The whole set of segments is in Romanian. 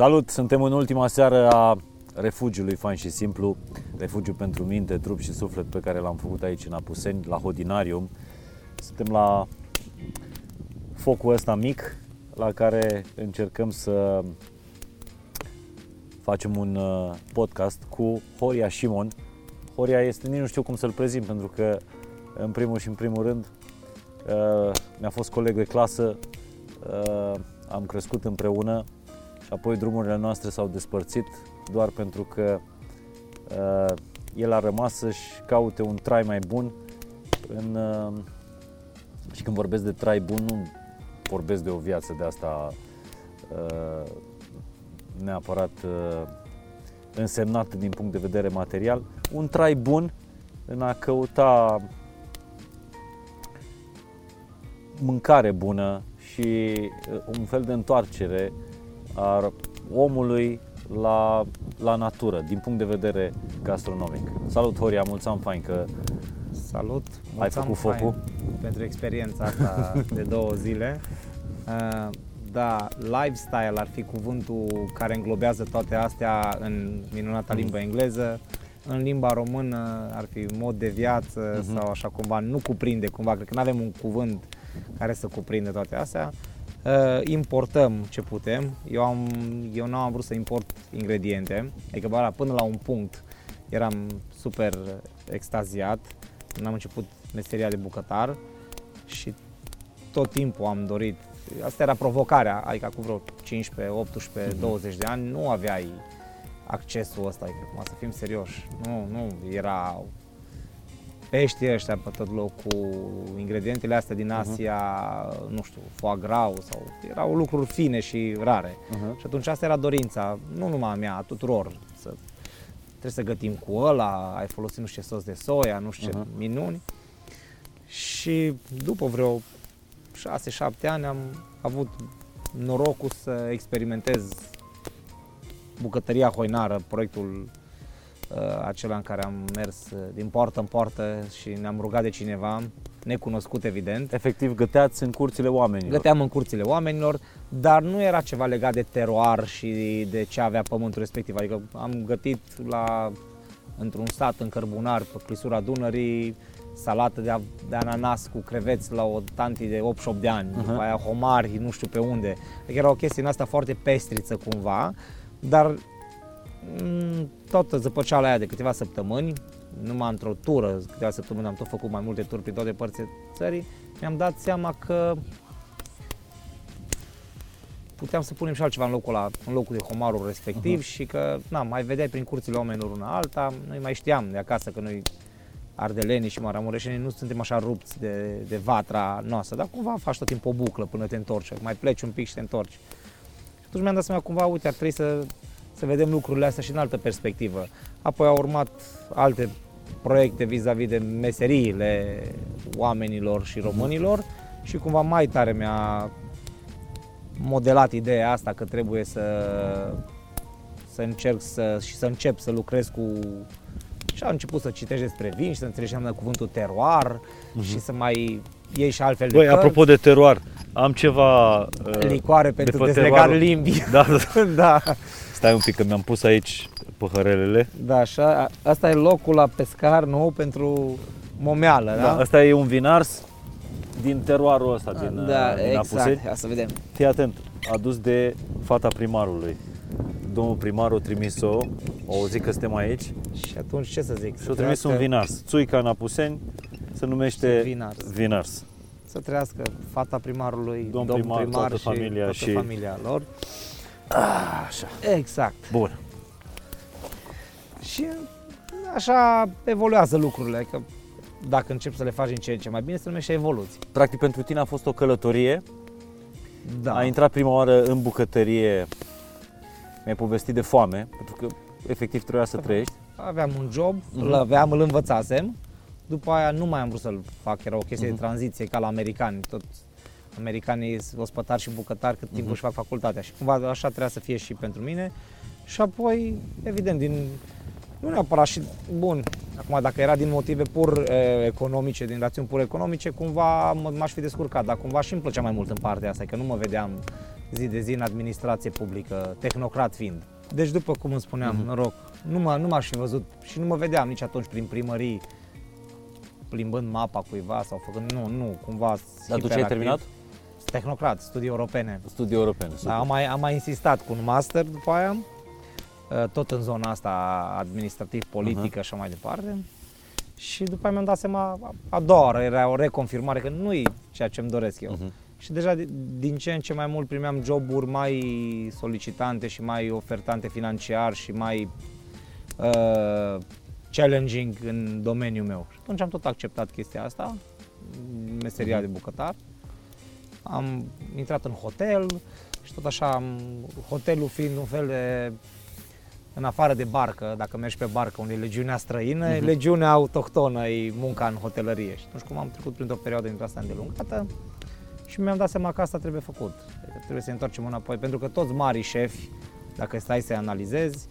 Salut! Suntem în ultima seară a refugiului Fain și Simplu, refugiu pentru minte, trup și suflet pe care l-am făcut aici în Apuseni, la Hodinarium. Suntem la focul ăsta mic la care încercăm să facem un uh, podcast cu Horia Shimon. Horia este, nici nu știu cum să-l prezint, pentru că în primul și în primul rând uh, mi-a fost coleg de clasă, uh, am crescut împreună și apoi drumurile noastre s-au despărțit doar pentru că uh, el a rămas să-și caute un trai mai bun în, uh, și când vorbesc de trai bun nu vorbesc de o viață de asta uh, neapărat uh, însemnată din punct de vedere material, un trai bun în a căuta mâncare bună și uh, un fel de întoarcere a omului la, la natură, din punct de vedere gastronomic. Salut, Horia, mulțumim fain că Salut! ai făcut focul. pentru experiența asta de două zile. Uh, da, lifestyle ar fi cuvântul care înglobează toate astea în minunata limbă engleză. În limba română ar fi mod de viață Mhm. sau așa cumva, nu cuprinde cumva, cred că nu avem un cuvânt care să cuprinde toate astea. Uh, importăm ce putem. Eu, am, eu nu am vrut să import ingrediente, adică bă, la- până la un punct eram super extaziat. Când am început meseria de bucătar și tot timpul am dorit, asta era provocarea, adică cu vreo 15, 18, 20 de ani nu aveai accesul ăsta, adică acum să fim serioși, nu, nu erau peștii ăștia pe tot locul, ingredientele astea din Asia, nu știu, foie gras sau erau lucruri fine și rare. Uh-huh. Și atunci asta era dorința, nu numai a mea, a tuturor, să trebuie să gătim cu ăla, ai folosit nu știu ce sos de soia, nu știu ce Aha. minuni. Și după vreo 6-7 ani am avut norocul să experimentez bucătăria hoinară, proiectul uh, acela în care am mers uh, din poartă în poartă și ne-am rugat de cineva, necunoscut evident, Efectiv, găteați în curțile oamenilor. Găteam în curțile oamenilor, dar nu era ceva legat de teroar și de ce avea pământul respectiv. Adică am gătit la, într-un sat în Cărbunar, pe clisura Dunării, salată de, a- de ananas cu creveți la o tanti de 8 de ani, uh-huh. după aia homari, nu știu pe unde. Adică era o chestie în asta foarte pestriță cumva, dar mm, toată zăpăceala aia de câteva săptămâni, numai într-o tură, câteva săptămâni am tot făcut mai multe turi prin toate părțile țării, mi-am dat seama că puteam să punem și altceva în locul, ăla, în locul de homarul respectiv uh-huh. și că na, mai vedeai prin curțile oamenilor una alta, noi mai știam de acasă că noi ardelenii și maramureșenii nu suntem așa rupți de, de vatra noastră, dar cumva faci tot timpul o buclă până te întorci, mai pleci un pic și te întorci. Și atunci mi-am dat seama cumva, uite, ar trebui să, să vedem lucrurile astea și în altă perspectivă. Apoi au urmat alte proiecte vis-a-vis de meseriile oamenilor și românilor și cumva mai tare mi-a modelat ideea asta că trebuie să, să încerc să, și să încep să lucrez cu și am început să citești despre vin și să înțelegi ce înseamnă cuvântul teroar și să mai iei și altfel Băi, de cărți, apropo de teroar, am ceva... Uh, licoare pentru pe dezlegare teroarul- limbii. da, da. da, Stai un pic că mi-am pus aici păhărelele. da, așa, asta e locul la pescar nou pentru momeală, da? Da. Asta e un vinars din teroarul ăsta, din, da uh, din exact, Apuseni. ia să vedem. Fii atent, adus de fata primarului. Domnul primar o trimis-o, o auzit că suntem aici Și atunci ce să zic? și să o trimis un trăiască- vinars. Țuica în Apuseni se numește Vinars. vinars. Să trăiască fata primarului, Domn domn primar, primar, toată și familia toată și- familia lor. Așa. Exact. Bun. Și așa evoluează lucrurile, că dacă încep să le faci din ce în ce mai bine, se numește evoluție. Practic pentru tine a fost o călătorie. Da. Ai intrat prima oară în bucătărie, mi-ai povestit de foame, pentru că efectiv trebuia să trăiești. Aveam un job, Mhm. îl aveam, îl învățasem. După aia nu mai am vrut să-l fac, era o chestie Mhm. de tranziție ca la americani. Tot americanii sunt ospătari și bucătari cât timp Mhm. își fac facultatea și cumva așa trebuia să fie și pentru mine. Și apoi, evident, din nu neapărat și bun. Acum, dacă era din motive pur e, economice, din rațiuni pur economice, cumva m- m-aș fi descurcat, dar cumva și îmi plăcea mai mult în partea asta, că nu mă vedeam zi de zi în administrație publică, tehnocrat fiind. Deci după cum îmi spuneam, Mhm. uh-huh. noroc, nu, mă, nu m-aș fi văzut și nu mă vedeam nici atunci prin primării plimbând mapa cuiva sau făcând, nu, nu, cumva Dar tu ce ai hiperactiv. terminat? Tehnocrat, studii europene. Studii europene. Da, super. am, mai, am mai insistat cu un master după aia, uh, tot în zona asta administrativ-politică Mhm. și așa mai departe. Și după aia mi-am dat seama, a- a doua oară era o reconfirmare că nu e ceea ce îmi doresc eu. Mhm. Și deja di- din ce în ce mai mult primeam joburi mai solicitante și mai ofertante financiar și mai uh, challenging în domeniul meu. Și atunci am tot acceptat chestia asta, meseria Mhm. de bucătar. Am intrat în hotel și tot așa, am, hotelul fiind un fel de în afară de barcă, dacă mergi pe barcă unde e legiunea străină, Mhm. uh-huh. legiunea autohtonă e munca în hotelărie. Și atunci cum am trecut printr-o perioadă dintre asta îndelungată și mi-am dat seama că asta trebuie făcut. Adică trebuie să ne întoarcem înapoi, pentru că toți marii șefi, dacă stai să-i analizezi,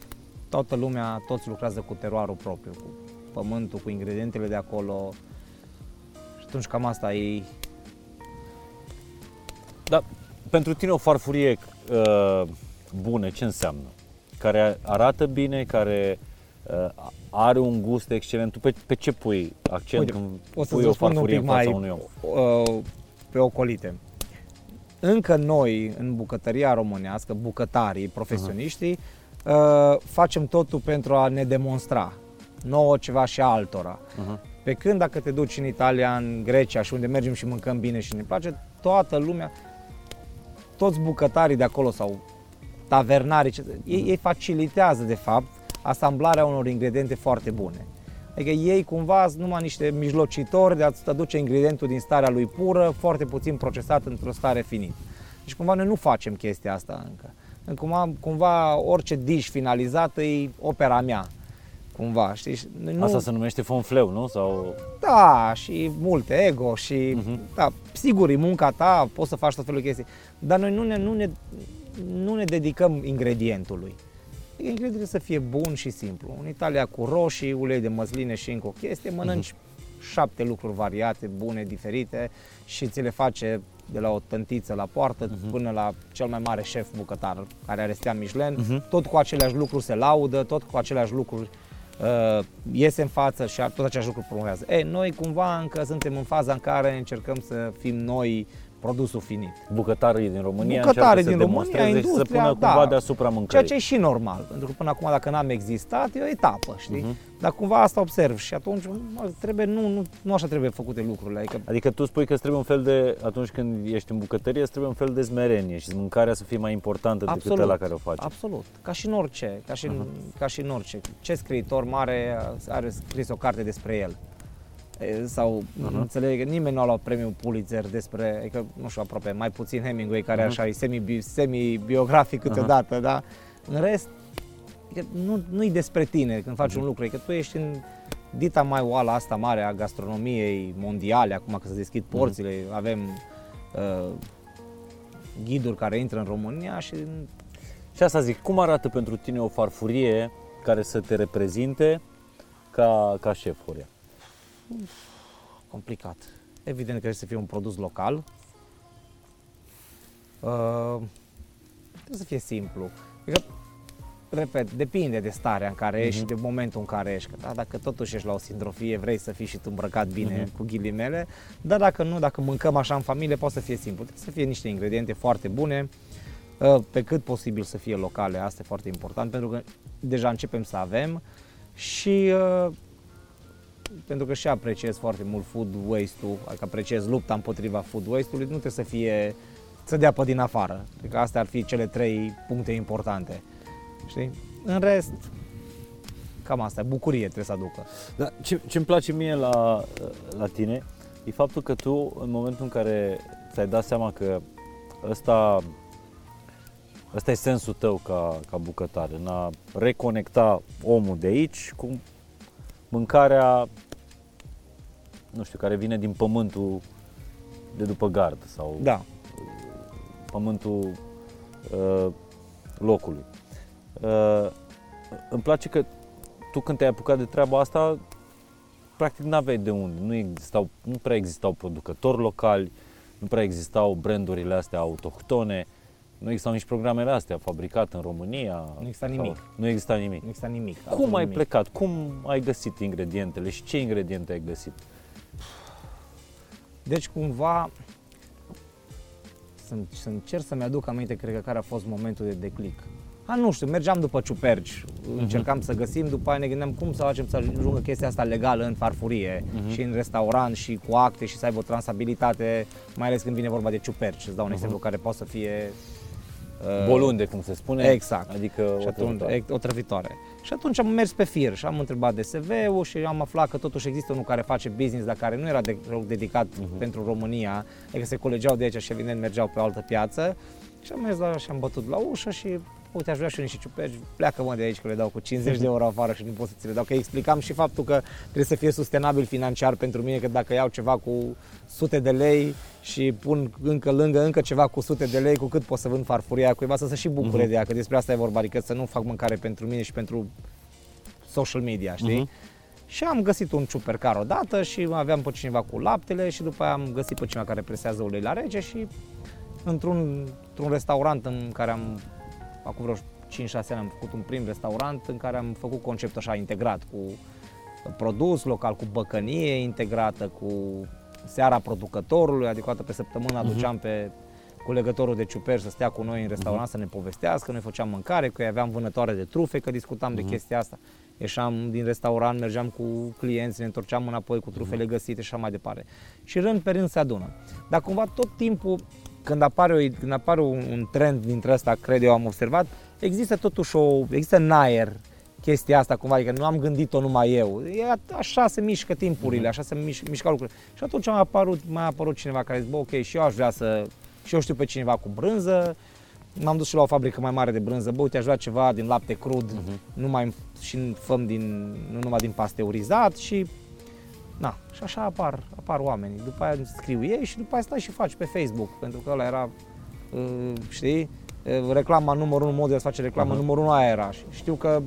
toată lumea, toți lucrează cu teroarul propriu, cu pământul, cu ingredientele de acolo. Și atunci cam asta e Dar pentru tine o farfurie uh, bună ce înseamnă? Care arată bine, care uh, are un gust excelent. Tu pe, pe ce pui accent Uite, când o să pui vă o spun un farfurie pic în fața mai unui om? uh, pe ocolite. Încă noi, în bucătăria românească, bucătarii, profesioniștii, uh, facem totul pentru a ne demonstra nouă ceva și altora. Uh-huh. Pe când dacă te duci în Italia, în Grecia și unde mergem și mâncăm bine și ne place, toată lumea, toți bucătarii de acolo sau tavernarii, ce- ei, ei facilitează de fapt asamblarea unor ingrediente foarte bune. Adică ei cumva sunt numai niște mijlocitori de a-ți aduce ingredientul din starea lui pură, foarte puțin procesat într-o stare finită. Deci cumva noi nu facem chestia asta încă. Cumva, cumva orice dish finalizată e opera mea. Cumva, știi? Și noi Nu... Asta se numește fonfleu, nu? Sau... Da, și multe ego și, Mhm. da, sigur, e munca ta, poți să faci tot felul de chestii, dar noi nu ne, nu ne, nu ne dedicăm ingredientului. Adică ingredientul să fie bun și simplu. În Italia cu roșii, ulei de măsline și încă o chestie, mănânci șapte lucruri variate, bune, diferite și ți le face de la o tântiță la poartă până la cel mai mare șef bucătar care are stea Michelin, Mhm. tot cu aceleași lucruri se laudă, tot cu aceleași lucruri uh, iese în față și tot același lucru promovează. Ei, noi cumva încă suntem în faza în care încercăm să fim noi produsul finit. Bucătarii din România Bucătarii încearcă să din România, demonstreze și să industria, pună cumva da. deasupra Ceea mâncării. ce e și normal, pentru că până acum dacă n-am existat, e o etapă, știi? Mhm. Dar cumva asta observ și atunci mă, trebuie, nu, nu, nu așa trebuie făcute lucrurile. Adică Adică tu spui că îți trebuie un fel de, atunci când ești în bucătărie, îți trebuie un fel de smerenie și mâncarea să fie mai importantă decât Absolut. ăla care o faci. Absolut, ca și în orice, ca și, în, ca și în orice. Ce scriitor mare are scris o carte despre el? E, Sau uh-huh. înțeleg că nimeni nu a luat premiul Pulitzer despre, adică, nu știu, aproape, mai puțin Hemingway, care Mhm. așa e semi, semi-biografic câteodată, da? În rest, adică nu, nu-i despre tine când faci Mhm. un lucru, e că tu ești în dita mai oala asta mare a gastronomiei mondiale, acum că se deschid Mhm. porțile, avem uh, ghiduri care intră în România și Și asta zic, cum arată pentru tine o farfurie care să te reprezinte ca, ca șef, Horia? Complicat. Evident că trebuie să fie un produs local. Uh, trebuie să fie simplu. Adică, repet, depinde de starea în care ești și de momentul în care ești. Că, da, dacă totuși ești la o sindrofie, vrei să fii și tu îmbrăcat bine, Mhm. cu ghilimele, dar dacă nu, dacă mâncăm așa în familie, poate să fie simplu. Trebuie să fie niște ingrediente foarte bune, uh, pe cât posibil să fie locale, asta e foarte important, pentru că deja începem să avem și uh, pentru că și apreciez foarte mult food waste-ul, adică apreciez lupta împotriva food waste-ului, nu trebuie să fie să dea pe din afară. Cred că astea ar fi cele trei puncte importante. Știi? În rest, cam asta, bucurie trebuie să aducă. Da, ce, ce-mi place mie la, la tine e faptul că tu, în momentul în care ți-ai dat seama că ăsta, ăsta e sensul tău ca, ca bucătar, în a reconecta omul de aici cu mâncarea, nu știu, care vine din pământul de după gard sau Da, pământul uh, locului. Uh, îmi place că tu când te-ai apucat de treaba asta, practic n-aveai de unde, nu, existau, nu prea existau producători locali, nu prea existau brandurile astea autohtone, Nu existau nici programele astea, fabricat în România. Nu exista sau- nimic. Nu exista nimic. Nu exista nimic. Cum absolut ai nimic. plecat? Cum ai găsit ingredientele și ce ingrediente ai găsit? Deci cumva să, să încerc să-mi aduc aminte, cred că care a fost momentul de declic. A, nu știu, mergeam după ciuperci, încercam să găsim, după aia ne gândeam cum să facem să ajungă chestia asta legală în farfurie Mhm. și în restaurant și cu acte și să aibă o transabilitate, mai ales când vine vorba de ciuperci. Îți dau un exemplu care poate să fie... uh, Bolunde, cum se spune? Exact. Adică și o atunci, trăvitoare. e- o trăvitoare. Și atunci am mers pe fir și am întrebat de CV-ul și am aflat că totuși există unul care face business, dar care nu era de, dedicat Mhm. pentru România, adică se colegeau de aici și evident mergeau pe o altă piață. Și am mers la și am bătut la ușă și uite, aș vrea și eu niște ciuperci, pleacă mă de aici că le dau cu 50 de euro afară și nu pot să ți le dau. Că explicam și faptul că trebuie să fie sustenabil financiar pentru mine, că dacă iau ceva cu sute de lei și pun încă lângă încă ceva cu sute de lei, cu cât pot să vând farfuria cuiva, să se și bucure Mhm. de ea, că despre asta e vorba, adică să nu fac mâncare pentru mine și pentru social media, știi? Mhm. Și am găsit un ciupercar odată și aveam pe cineva cu laptele și după aia am găsit pe cineva care presează ulei la rece și într-un, într-un restaurant în care am, acum vreo 5-6 ani am făcut un prim restaurant în care am făcut conceptul așa integrat cu produs local, cu băcănie integrată, cu seara producătorului, adică o dată pe săptămână aduceam pe culegătorul de ciuperci să stea cu noi în restaurant să ne povestească, noi făceam mâncare, că aveam vânătoare de trufe, că discutam de chestia asta. Ieșeam din restaurant, mergeam cu clienți, ne întorceam înapoi cu trufele găsite și așa mai departe. Și rând pe rând se adună. Dar cumva tot timpul, când apare, o, când apare un, un trend dintre ăsta, cred eu, am observat, există totuși o, există în aer chestia asta cumva, adică nu am gândit-o numai eu. E a- așa se mișcă timpurile, așa se mișcă, mișcă lucrurile. Și atunci a apărut, mai a apărut cineva care zice, bă, ok, și eu aș vrea să, și eu știu pe cineva cu brânză, m-am dus și la o fabrică mai mare de brânză, bă, uite, aș vrea ceva din lapte crud, nu mai și făm din, nu numai din pasteurizat și Na, și așa apar, apar oamenii. După aia scriu ei și după aia stai și faci pe Facebook, pentru că ăla era, uh, știi, uh, reclama numărul unu, modul de a face reclamă Aha. numărul unu aia era. Și știu că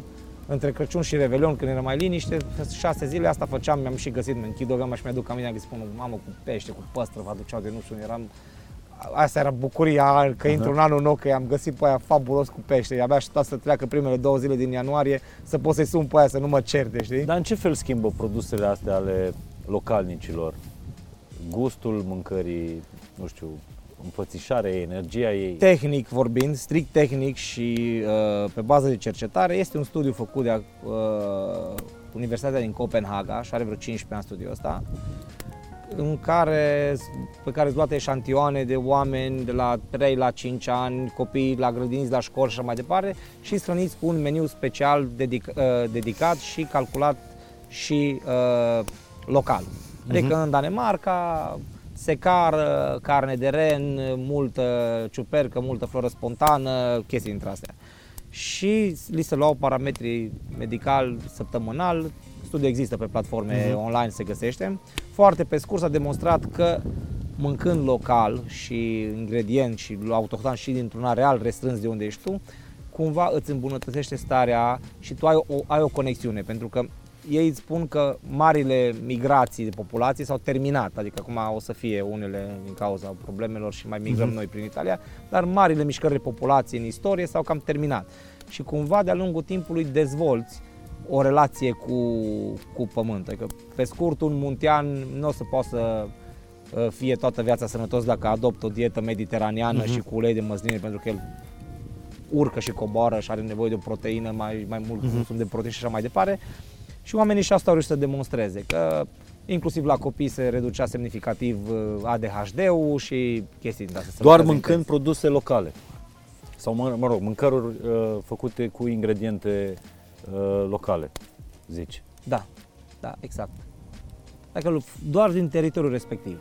între Crăciun și Revelion, când era mai liniște, șase zile asta făceam, mi-am și găsit, mă închid o gamă și mi-aduc aminte, am găsit unul, mamă, cu pește, cu păstră, vă aduceau de nu știu, unde, eram Asta era bucuria că intru în anul nou, că i-am găsit pe aia fabulos cu pește. Abia aștepta să treacă primele două zile din ianuarie să pot să-i sun pe aia să nu mă certe, știi? Dar în ce fel schimbă produsele astea ale localnicilor? Gustul mâncării, nu știu, înfățișarea ei, energia ei? Tehnic vorbind, strict tehnic și uh, pe bază de cercetare, este un studiu făcut de uh, Universitatea din Copenhaga și are vreo 15 ani studiul ăsta, în care, pe care îți luate eșantioane de oameni de la 3 la 5 ani, copii la grădiniți, la școli și așa mai departe și îți hrăniți cu un meniu special dedic, uh, dedicat și calculat și uh, local. Adică în Danemarca, secară, carne de ren, multă ciupercă, multă floră spontană, chestii dintre astea. Și li se luau parametrii medical săptămânal, studiul există pe platforme Mhm. online, se găsește. Foarte pe scurt s-a demonstrat că mâncând local și ingredient și autohton și dintr-un areal restrâns de unde ești tu, cumva îți îmbunătățește starea și tu ai o, ai o conexiune, pentru că ei îți spun că marile migrații de populație s-au terminat, adică acum o să fie unele din cauza problemelor și mai migrăm noi prin Italia, dar marile mișcări de populație în istorie s-au cam terminat. Și cumva de-a lungul timpului dezvolți o relație cu, cu pământ. Adică, pe scurt, un muntean nu o să poată să uh, fie toată viața sănătos dacă adoptă o dietă mediteraneană și cu ulei de măsline, pentru că el urcă și coboară și are nevoie de o proteină mai, mai mult consum de proteine și așa mai departe. Și oamenii și asta au reușit să demonstreze că inclusiv la copii se reducea semnificativ uh, ADHD-ul și chestii din astea. Doar sănătoase mâncând intens. produse locale. Sau, mă, mă rog, mâncăruri uh, făcute cu ingrediente uh, locale, zici. Da, da, exact. Dacă lu- doar din teritoriul respectiv.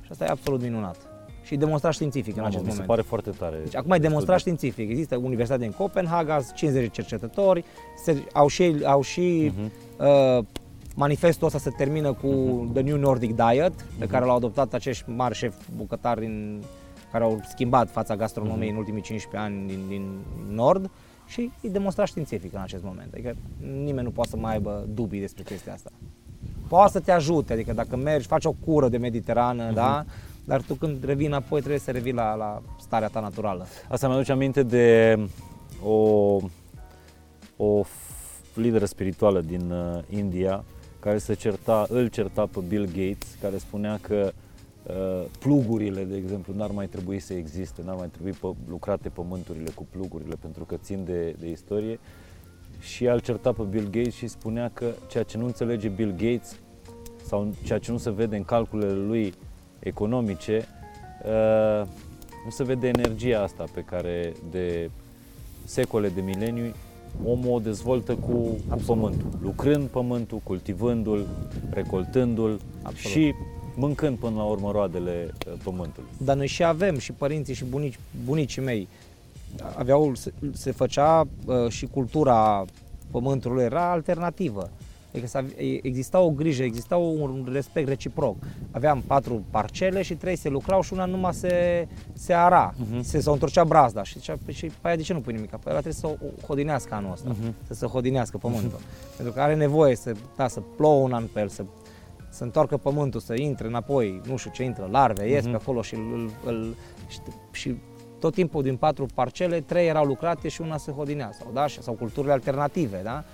Și asta e absolut minunat. Și demonstrat științific în Mamă, acest mi se moment. pare foarte tare. Deci acum e demonstrat științific. Există Universitatea din Copenhaga, 50 de cercetători, se, au și, au și Mhm. uh, manifestul ăsta se termină cu The New Nordic Diet, pe care l-au adoptat acești mari șefi bucătari în, care au schimbat fața gastronomiei în ultimii 15 ani din, din Nord și e demonstrat științific în acest moment. Adică nimeni nu poate să mai aibă dubii despre chestia asta. Poate să te ajute, adică dacă mergi, faci o cură de mediterană, da? Dar tu când revii înapoi trebuie să revii la, la starea ta naturală. Asta mi-aduce aminte de o, o lideră spirituală din uh, India care se certa, îl certa pe Bill Gates, care spunea că uh, plugurile, de exemplu, n-ar mai trebui să existe, n-ar mai trebui pe, lucrate pământurile cu plugurile pentru că țin de, de istorie și el certa pe Bill Gates și spunea că ceea ce nu înțelege Bill Gates sau ceea ce nu se vede în calculele lui economice, uh, nu se vede energia asta pe care de secole, de milenii, omul o dezvoltă cu Absolut. pământul, lucrând pământul, cultivându-l, recoltându-l Absolut. și mâncând până la urmă roadele uh, pământului. Dar noi și avem, și părinții și bunici, bunicii mei, aveau, se, se făcea uh, și cultura pământului era alternativă. Adică exista o grijă, exista un respect reciproc. Aveam patru parcele și trei se lucrau și una numai se, se ara, uh-huh. se, se întorcea brazda. Și zicea, păi, și pe aia de ce nu pui nimic? Păi ăla trebuie să o hodinească anul ăsta, uh-huh. să se hodinească pământul. Uh-huh. Pentru că are nevoie să, da, să plouă un an pe el, să, să întoarcă pământul, să intre înapoi, nu știu ce intră, larve, ies uh-huh. pe acolo și, îl, îl, și, și tot timpul din patru parcele, trei erau lucrate și una se hodinea, sau, da? sau culturile alternative, da?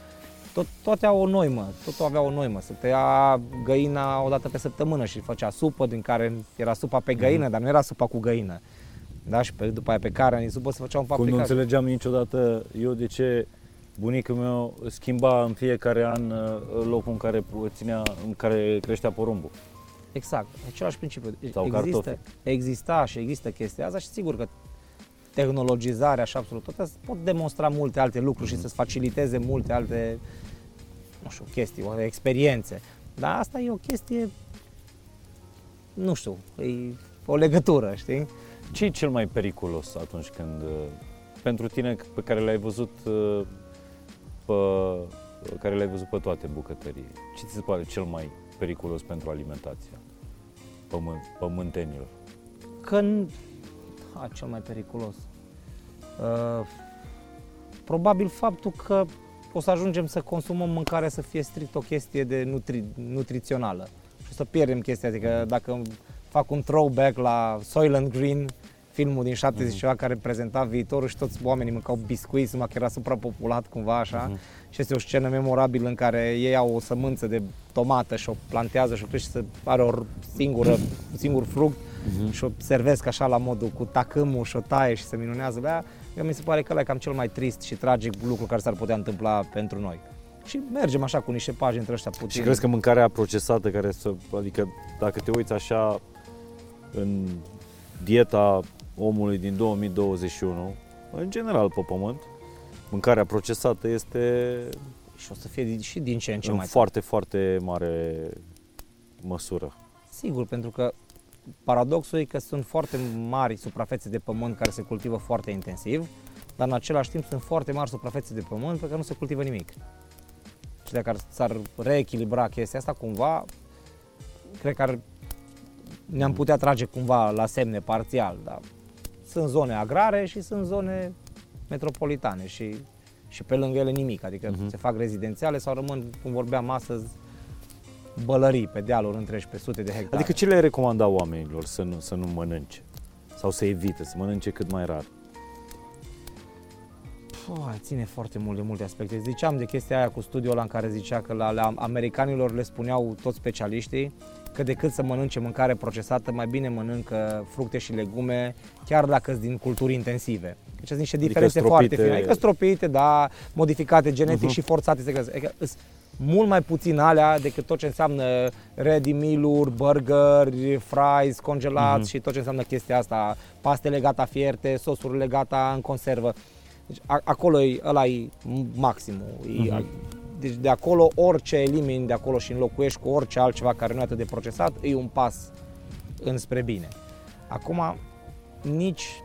tot, toate au o noimă, totul avea o noimă. Se tăia găina o dată pe săptămână și făcea supă din care era supa pe găină, mm-hmm. dar nu era supa cu găină. Da, și pe, după aia pe care în supă se făcea un papricat. Cum nu înțelegeam niciodată eu de ce bunicul meu schimba în fiecare an uh, locul în care ținea, în care creștea porumbul. Exact, același principiu. Sau există, cartofi. exista și există chestia asta și sigur că tehnologizarea și absolut toate pot demonstra multe alte lucruri mm-hmm. și mhm. să-ți faciliteze multe alte nu știu, chestii, o experiențe. Dar asta e o chestie, nu știu, e o legătură, știi? Ce e cel mai periculos atunci când, uh, pentru tine pe care le-ai văzut uh, pe, care le-ai văzut pe toate bucătării, ce ți se pare cel mai periculos pentru alimentația pământ, pământenilor? Când, a, cel mai periculos, uh, probabil faptul că o să ajungem să consumăm mâncare să fie strict o chestie de nutri, nutrițională. Și o să pierdem chestia, adică dacă fac un throwback la Soylent Green, filmul din 70 uh-huh. ceva care prezenta viitorul și toți oamenii mâncau biscuiți, numai că era suprapopulat cumva așa. Uh-huh. Și este o scenă memorabilă în care ei au o sămânță de tomată și o plantează și o crește să are o singură, un singur fruct uh-huh. și o servesc așa la modul cu tacâmul și o taie și se minunează de aia. Eu mi se pare că ăla e cam cel mai trist și tragic lucru care s-ar putea întâmpla pentru noi. Și mergem așa cu niște pagini între ăștia puțin. Și crezi că mâncarea procesată, care să, adică dacă te uiți așa în dieta omului din 2021, în general pe pământ, mâncarea procesată este și o să fie și din ce în ce în mai foarte, tare. foarte mare măsură. Sigur, pentru că Paradoxul e că sunt foarte mari suprafețe de pământ care se cultivă foarte intensiv, dar în același timp sunt foarte mari suprafețe de pământ pe care nu se cultivă nimic. Și dacă ar, s-ar reechilibra chestia asta cumva, cred că ar, ne-am putea trage cumva la semne parțial, dar sunt zone agrare și sunt zone metropolitane și, și pe lângă ele nimic, adică uh-huh. se fac rezidențiale sau rămân, cum vorbeam astăzi, bălării pe dealuri întregi, pe sute de hectare. Adică ce le recomanda oamenilor să nu, să nu mănânce? Sau să evite, să mănânce cât mai rar? Oh, ține foarte mult de multe aspecte. Ziceam de chestia aia cu studiul ăla în care zicea că la, la americanilor le spuneau toți specialiștii că decât să mănânce mâncare procesată, mai bine mănâncă fructe și legume, chiar dacă sunt din culturi intensive. Deci sunt niște adică diferențe adică foarte fine. Adică stropite, da, modificate genetic uh-huh. și forțate. Adică, mult mai puțin alea decât tot ce înseamnă ready meal-uri, burgeri, fries, congelați uh-huh. și tot ce înseamnă chestia asta, pastele gata fierte, sosurile gata în conservă. Deci a, acolo e, ăla e maximul. Uh-huh. deci de acolo orice elimini de acolo și înlocuiești cu orice altceva care nu e atât de procesat, e un pas înspre bine. Acum, nici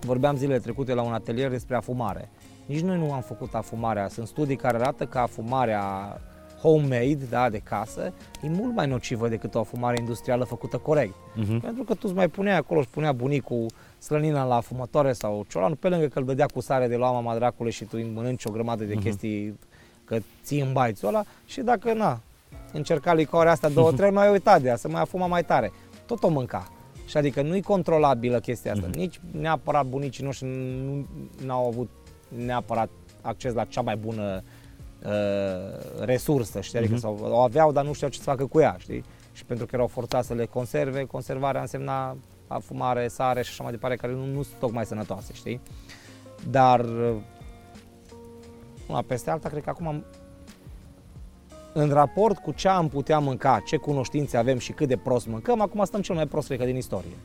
vorbeam zilele trecute la un atelier despre afumare. Nici noi nu am făcut afumarea. Sunt studii care arată că afumarea homemade, da, de casă, e mult mai nocivă decât o afumare industrială făcută corect. Uh-huh. Pentru că tu îți mai puneai acolo, își punea bunicul slănina la afumătoare sau ciolanul, pe lângă că îl dădea cu sare de la mama dracului și tu îi mănânci o grămadă de uh-huh. chestii că ții în baițul ăla și dacă, na, încerca licoarea asta două, trei, mai uitat de ea, să mai afuma mai tare. Tot o mânca. Și adică nu-i controlabilă chestia asta. Mm-hmm. Nici neapărat bunicii noștri nu au avut neapărat acces la cea mai bună uh, resursă, știi? Adică mm-hmm. sau o aveau, dar nu știau ce să facă cu ea, știi? Și pentru că erau forțați să le conserve, conservarea însemna fumare, sare și așa mai departe, care nu, nu sunt tocmai sănătoase, știi? Dar una peste alta, cred că acum în raport cu ce am putea mânca, ce cunoștințe avem și cât de prost mâncăm, acum stăm cel mai prost, cred că, din istorie.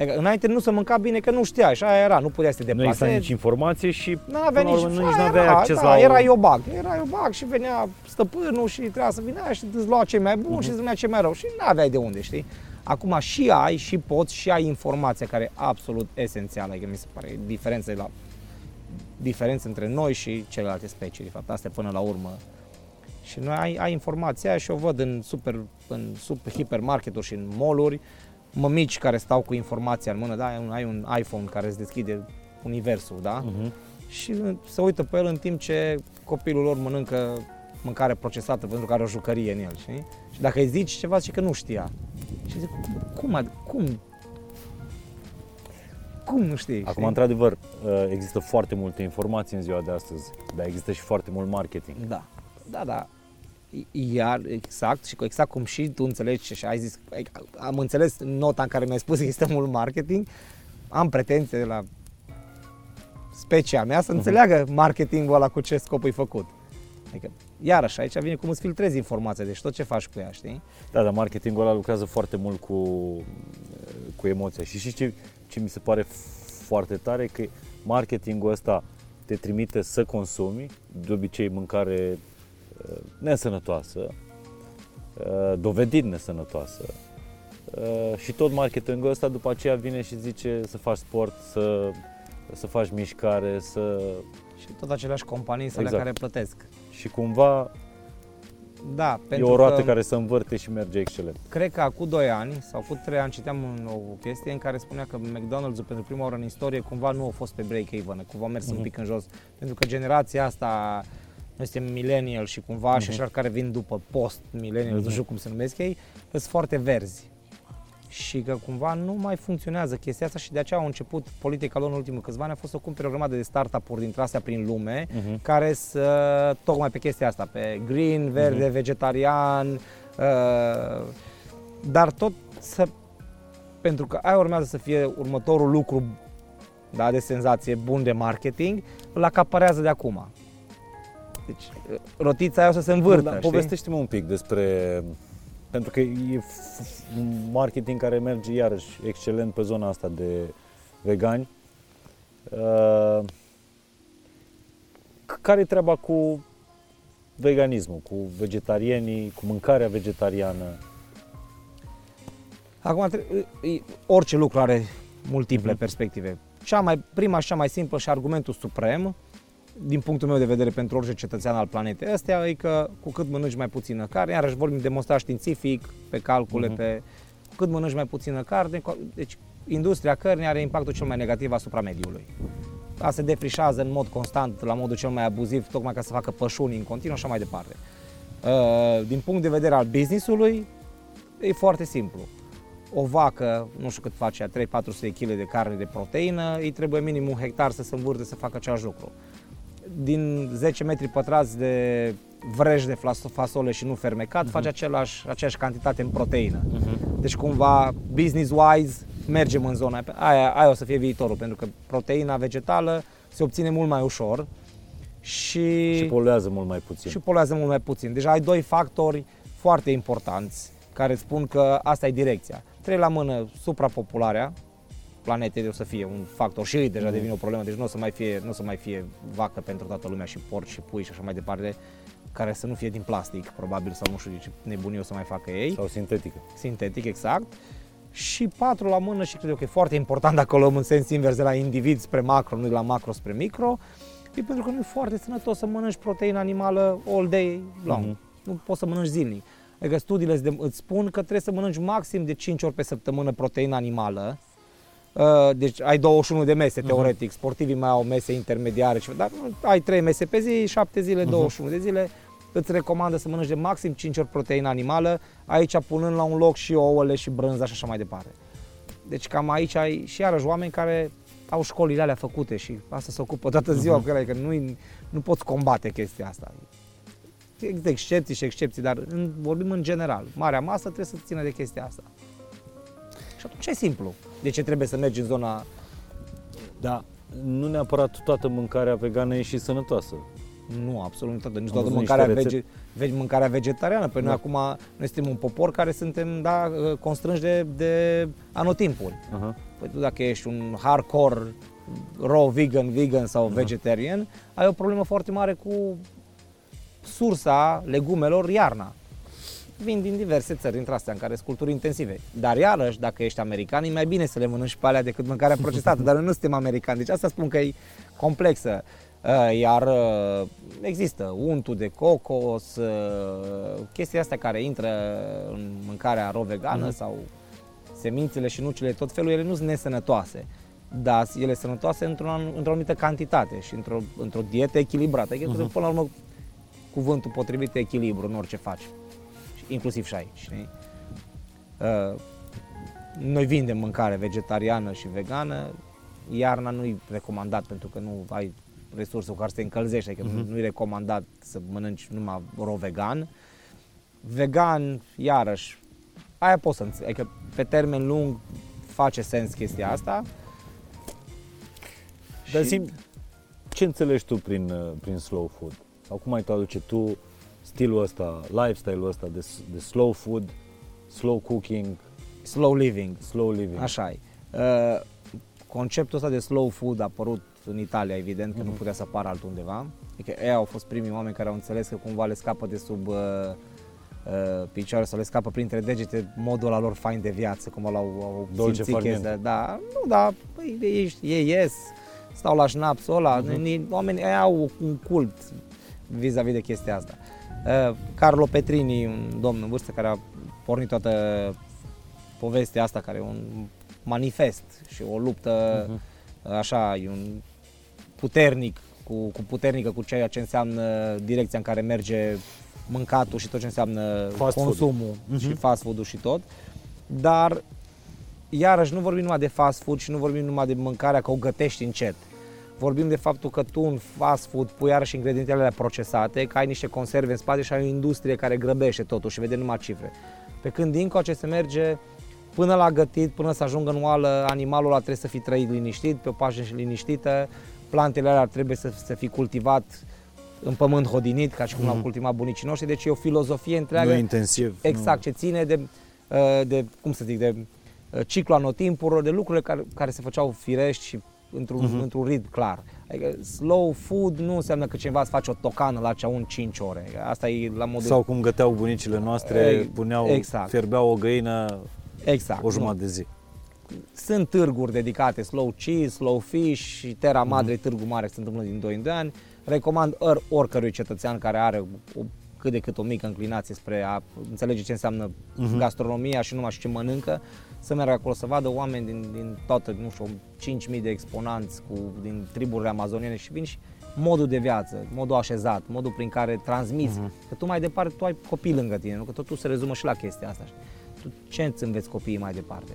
Adică, înainte nu se mânca bine că nu știa, și aia era, nu putea să te deplasezi. Nu exista nici informație și nu avea nici, urmă, nici nu avea acces da, la... Era iobag, era iobag și venea stăpânul și trebuia să vină și îți lua cei mai buni uh-huh. și îți venea cei mai rău și nu aveai de unde, știi? Acum și ai și poți și ai informația care e absolut esențială, adică mi se pare diferența la diferență între noi și celelalte specii, de fapt, asta până la urmă. Și noi ai, ai informația aia și o văd în super, în super hipermarketuri și în mall-uri, mămici care stau cu informația în mână, da, ai un, ai un iPhone care îți deschide universul, da? Uh-huh. Și se uită pe el în timp ce copilul lor mănâncă mâncare procesată pentru că are o jucărie în el, știi? Și dacă îi zici ceva, zice că nu știa. Și zic, cum, cum, cum nu știi? Acum, știi? într-adevăr, uh, există foarte multe informații în ziua de astăzi, dar există și foarte mult marketing. Da, da, da. Iar, exact, și exact cum și tu înțelegi și ai zis, am înțeles nota în care mi-ai spus că există mult marketing, am pretenție de la specia mea să uh-huh. înțeleagă marketingul ăla cu ce scop e făcut. Adică, iarăși, aici vine cum îți filtrezi informația, deci tot ce faci cu ea, știi? Da, dar marketingul ăla lucrează foarte mult cu, cu emoția. Și știi ce, ce mi se pare foarte tare? Că marketingul ăsta te trimite să consumi, de obicei mâncare uh, nesănătoasă, uh, dovedit nesănătoasă. Uh, și tot marketingul ăsta după aceea vine și zice să faci sport, să, să faci mișcare, să... Și tot aceleași companii exact. care plătesc. Și cumva da, pentru e o roată că care se învârte și merge excelent. Cred că acum 2 ani sau acum 3 ani citeam o chestie în care spunea că McDonald's pentru prima oară în istorie cumva nu a fost pe break-even, cumva a mers uh-huh. un mhm. pic în jos. Pentru că generația asta, noi suntem millennial și cumva uh-huh. și așa care vin după post-millennial, uh-huh. nu știu cum se numesc ei, sunt foarte verzi și că cumva nu mai funcționează chestia asta și de aceea au început politica lor în ultimul câțiva ani a fost să cumpere o grămadă de startup-uri dintre astea prin lume uh-huh. care să tocmai pe chestia asta, pe green, verde, uh-huh. vegetarian, uh, dar tot să pentru că aia urmează să fie următorul lucru da, de senzație bun de marketing, îl acaparează de acum. Deci rotița aia o să se învârtă. Da, povestește-mă un pic despre pentru că e un marketing care merge iarăși excelent pe zona asta de vegani. Uh, care e treaba cu veganismul, cu vegetarienii, cu mâncarea vegetariană? Acum, orice lucru are multiple uh-huh. perspective. Cea mai, prima și cea mai simplă și argumentul suprem din punctul meu de vedere, pentru orice cetățean al planetei astea, e că cu cât mănânci mai puțină carne, iarăși vorbim demonstrat științific, pe calcule, uh-huh. pe cu cât mănânci mai puțină carne, deci industria cărnii are impactul cel mai negativ asupra mediului. A se defrișează în mod constant, la modul cel mai abuziv, tocmai ca să facă pășuni în continuu și așa mai departe. Uh, din punct de vedere al businessului, e foarte simplu. O vacă, nu știu cât face, 3-400 kg de carne de proteină, îi trebuie minim un hectar să se învârte să facă același lucru din 10 metri pătrați de vrej de fasole și nu fermecat, uh-huh. face același, aceeași cantitate în proteină. Uh-huh. Deci cumva, business-wise, mergem în zona aia. Aia o să fie viitorul, pentru că proteina vegetală se obține mult mai ușor și... Și poluează mult mai puțin. Și poluează mult mai puțin. Deci ai doi factori foarte importanți care spun că asta e direcția. Trei la mână, suprapopularea, planetei o să fie un factor și deja devine o problemă, deci nu o să mai fie, nu o să mai fie vacă pentru toată lumea și porci și pui și așa mai departe, care să nu fie din plastic, probabil, sau nu știu de ce nebunie o să mai facă ei. Sau sintetică. Sintetic, exact. Și patru la mână și cred eu că e foarte important dacă o luăm în sens invers de la individ spre macro, nu de la macro spre micro, e pentru că nu e foarte sănătos să mănânci proteină animală all day long. Mm-hmm. Nu poți să mănânci zilnic. Adică studiile îți spun că trebuie să mănânci maxim de 5 ori pe săptămână proteină animală, Uh, deci ai 21 de mese, uh-huh. teoretic. Sportivii mai au mese intermediare, dar ai 3 mese pe zi, 7 zile, uh-huh. 21 de zile. Îți recomandă să mănânci de maxim 5 ori proteină animală, aici punând la un loc și ouăle și brânza și așa mai departe. Deci cam aici ai și iarăși oameni care au școlile alea făcute și asta se ocupă toată ziua uh-huh. cu ele, că nu, nu poți combate chestia asta. Există excepții și excepții, dar în, vorbim în general. Marea masă trebuie să țină de chestia asta. Și atunci e simplu. De ce trebuie să mergi în zona... Da, nu neapărat toată mâncarea vegană e și sănătoasă. Nu, absolut toată. Nici toată mâncarea, vege, mâncarea vegetariană. Pe da. noi acum, noi suntem un popor care suntem da, constrânși de, de anotimpuri. Uh-huh. Păi tu dacă ești un hardcore raw vegan, vegan sau uh-huh. vegetarian, ai o problemă foarte mare cu sursa legumelor iarna. Vin din diverse țări dintre astea în care sunt culturi intensive. Dar iarăși, dacă ești american, e mai bine să le mănânci pe alea decât mâncarea procesată. Dar noi nu suntem americani, deci asta spun că e complexă. Uh, iar uh, există untul de cocos, uh, chestii astea care intră în mâncarea ro vegană mm-hmm. sau semințele și nucile, tot felul, ele nu sunt nesănătoase, dar ele sunt sănătoase într-o, într-o anumită cantitate și într-o, într-o dietă echilibrată. Adică, uh-huh. până la urmă, cuvântul potrivit e echilibru în orice faci, inclusiv și aici. Știi? Uh, noi vindem mâncare vegetariană și vegană, iarna nu e recomandat pentru că nu ai resurse cu care să te încălzești, adică uh-huh. nu e recomandat să mănânci numai ro vegan. Vegan, iarăși, aia poți să înțelegi, adică pe termen lung face sens chestia asta. Dar și... sim, ce înțelegi tu prin, uh, prin slow food? Sau cum ai traduce tu stilul ăsta, lifestyle-ul ăsta de, de slow food, slow cooking? Slow living. Slow living. Așa e. Uh, conceptul ăsta de slow food a apărut în Italia, evident, că uh-huh. nu mhm. putea să apară altundeva. Adică ei au fost primii oameni care au înțeles că cumva le scapă de sub uh, uh, picioare sau le scapă printre degete modul la lor fain de viață, cum l-au au Dolce chestia. Da, nu, da, păi, ei, ei ies, stau la șnapsul ăla, uh-huh. oamenii au un cult vis-a-vis de chestia asta. Uh, Carlo Petrini, un domn în vârstă care a pornit toată povestea asta, care e un manifest și o luptă uh-huh. așa, e un puternic, cu, cu puternică cu ceea ce înseamnă direcția în care merge mâncatul și tot ce înseamnă fast consumul food. și uh-huh. fast food-ul și tot. Dar iarăși nu vorbim numai de fast food și nu vorbim numai de mâncarea că o gătești încet. Vorbim de faptul că tu în fast food pui iarăși ingredientele procesate, că ai niște conserve în spate și ai o industrie care grăbește totul și vede numai cifre. Pe când ce se merge până la gătit, până să ajungă în oală, animalul ăla trebuie să fie trăit liniștit, pe o pașă și liniștită, plantele alea trebuie să, să fie cultivat în pământ hodinit, ca și cum mm. l-au cultivat bunicii noștri, deci e o filozofie întreagă. Nu intensiv. Exact, nu. ce ține de, uh, de, cum să zic, de uh, ciclu anotimpurilor, de lucrurile care, care se făceau firești și într-un, uh-huh. într-un ritm clar. Adică slow food nu înseamnă că cineva îți face o tocană la cea un 5 ore. Asta e la modul... Sau cum găteau bunicile noastre, e, puneau, exact. fierbeau o găină exact, o jumătate nu. de zi. Sunt târguri dedicate, slow cheese, slow fish și Terra mhm. Madre, uh-huh. târgu mare, se întâmplă din 2 în 2 ani. Recomand or, oricărui cetățean care are o, cât de cât o mică înclinație spre a înțelege ce înseamnă uh-huh. gastronomia și numai și ce mănâncă, să meargă acolo să vadă oameni din, din toată, nu știu, 5.000 de exponanți cu, din triburile amazoniene și vin și modul de viață, modul așezat, modul prin care transmiți, uh-huh. că tu mai departe tu ai copii lângă tine, nu? că totul se rezumă și la chestia asta. Tu ce îți înveți copiii mai departe?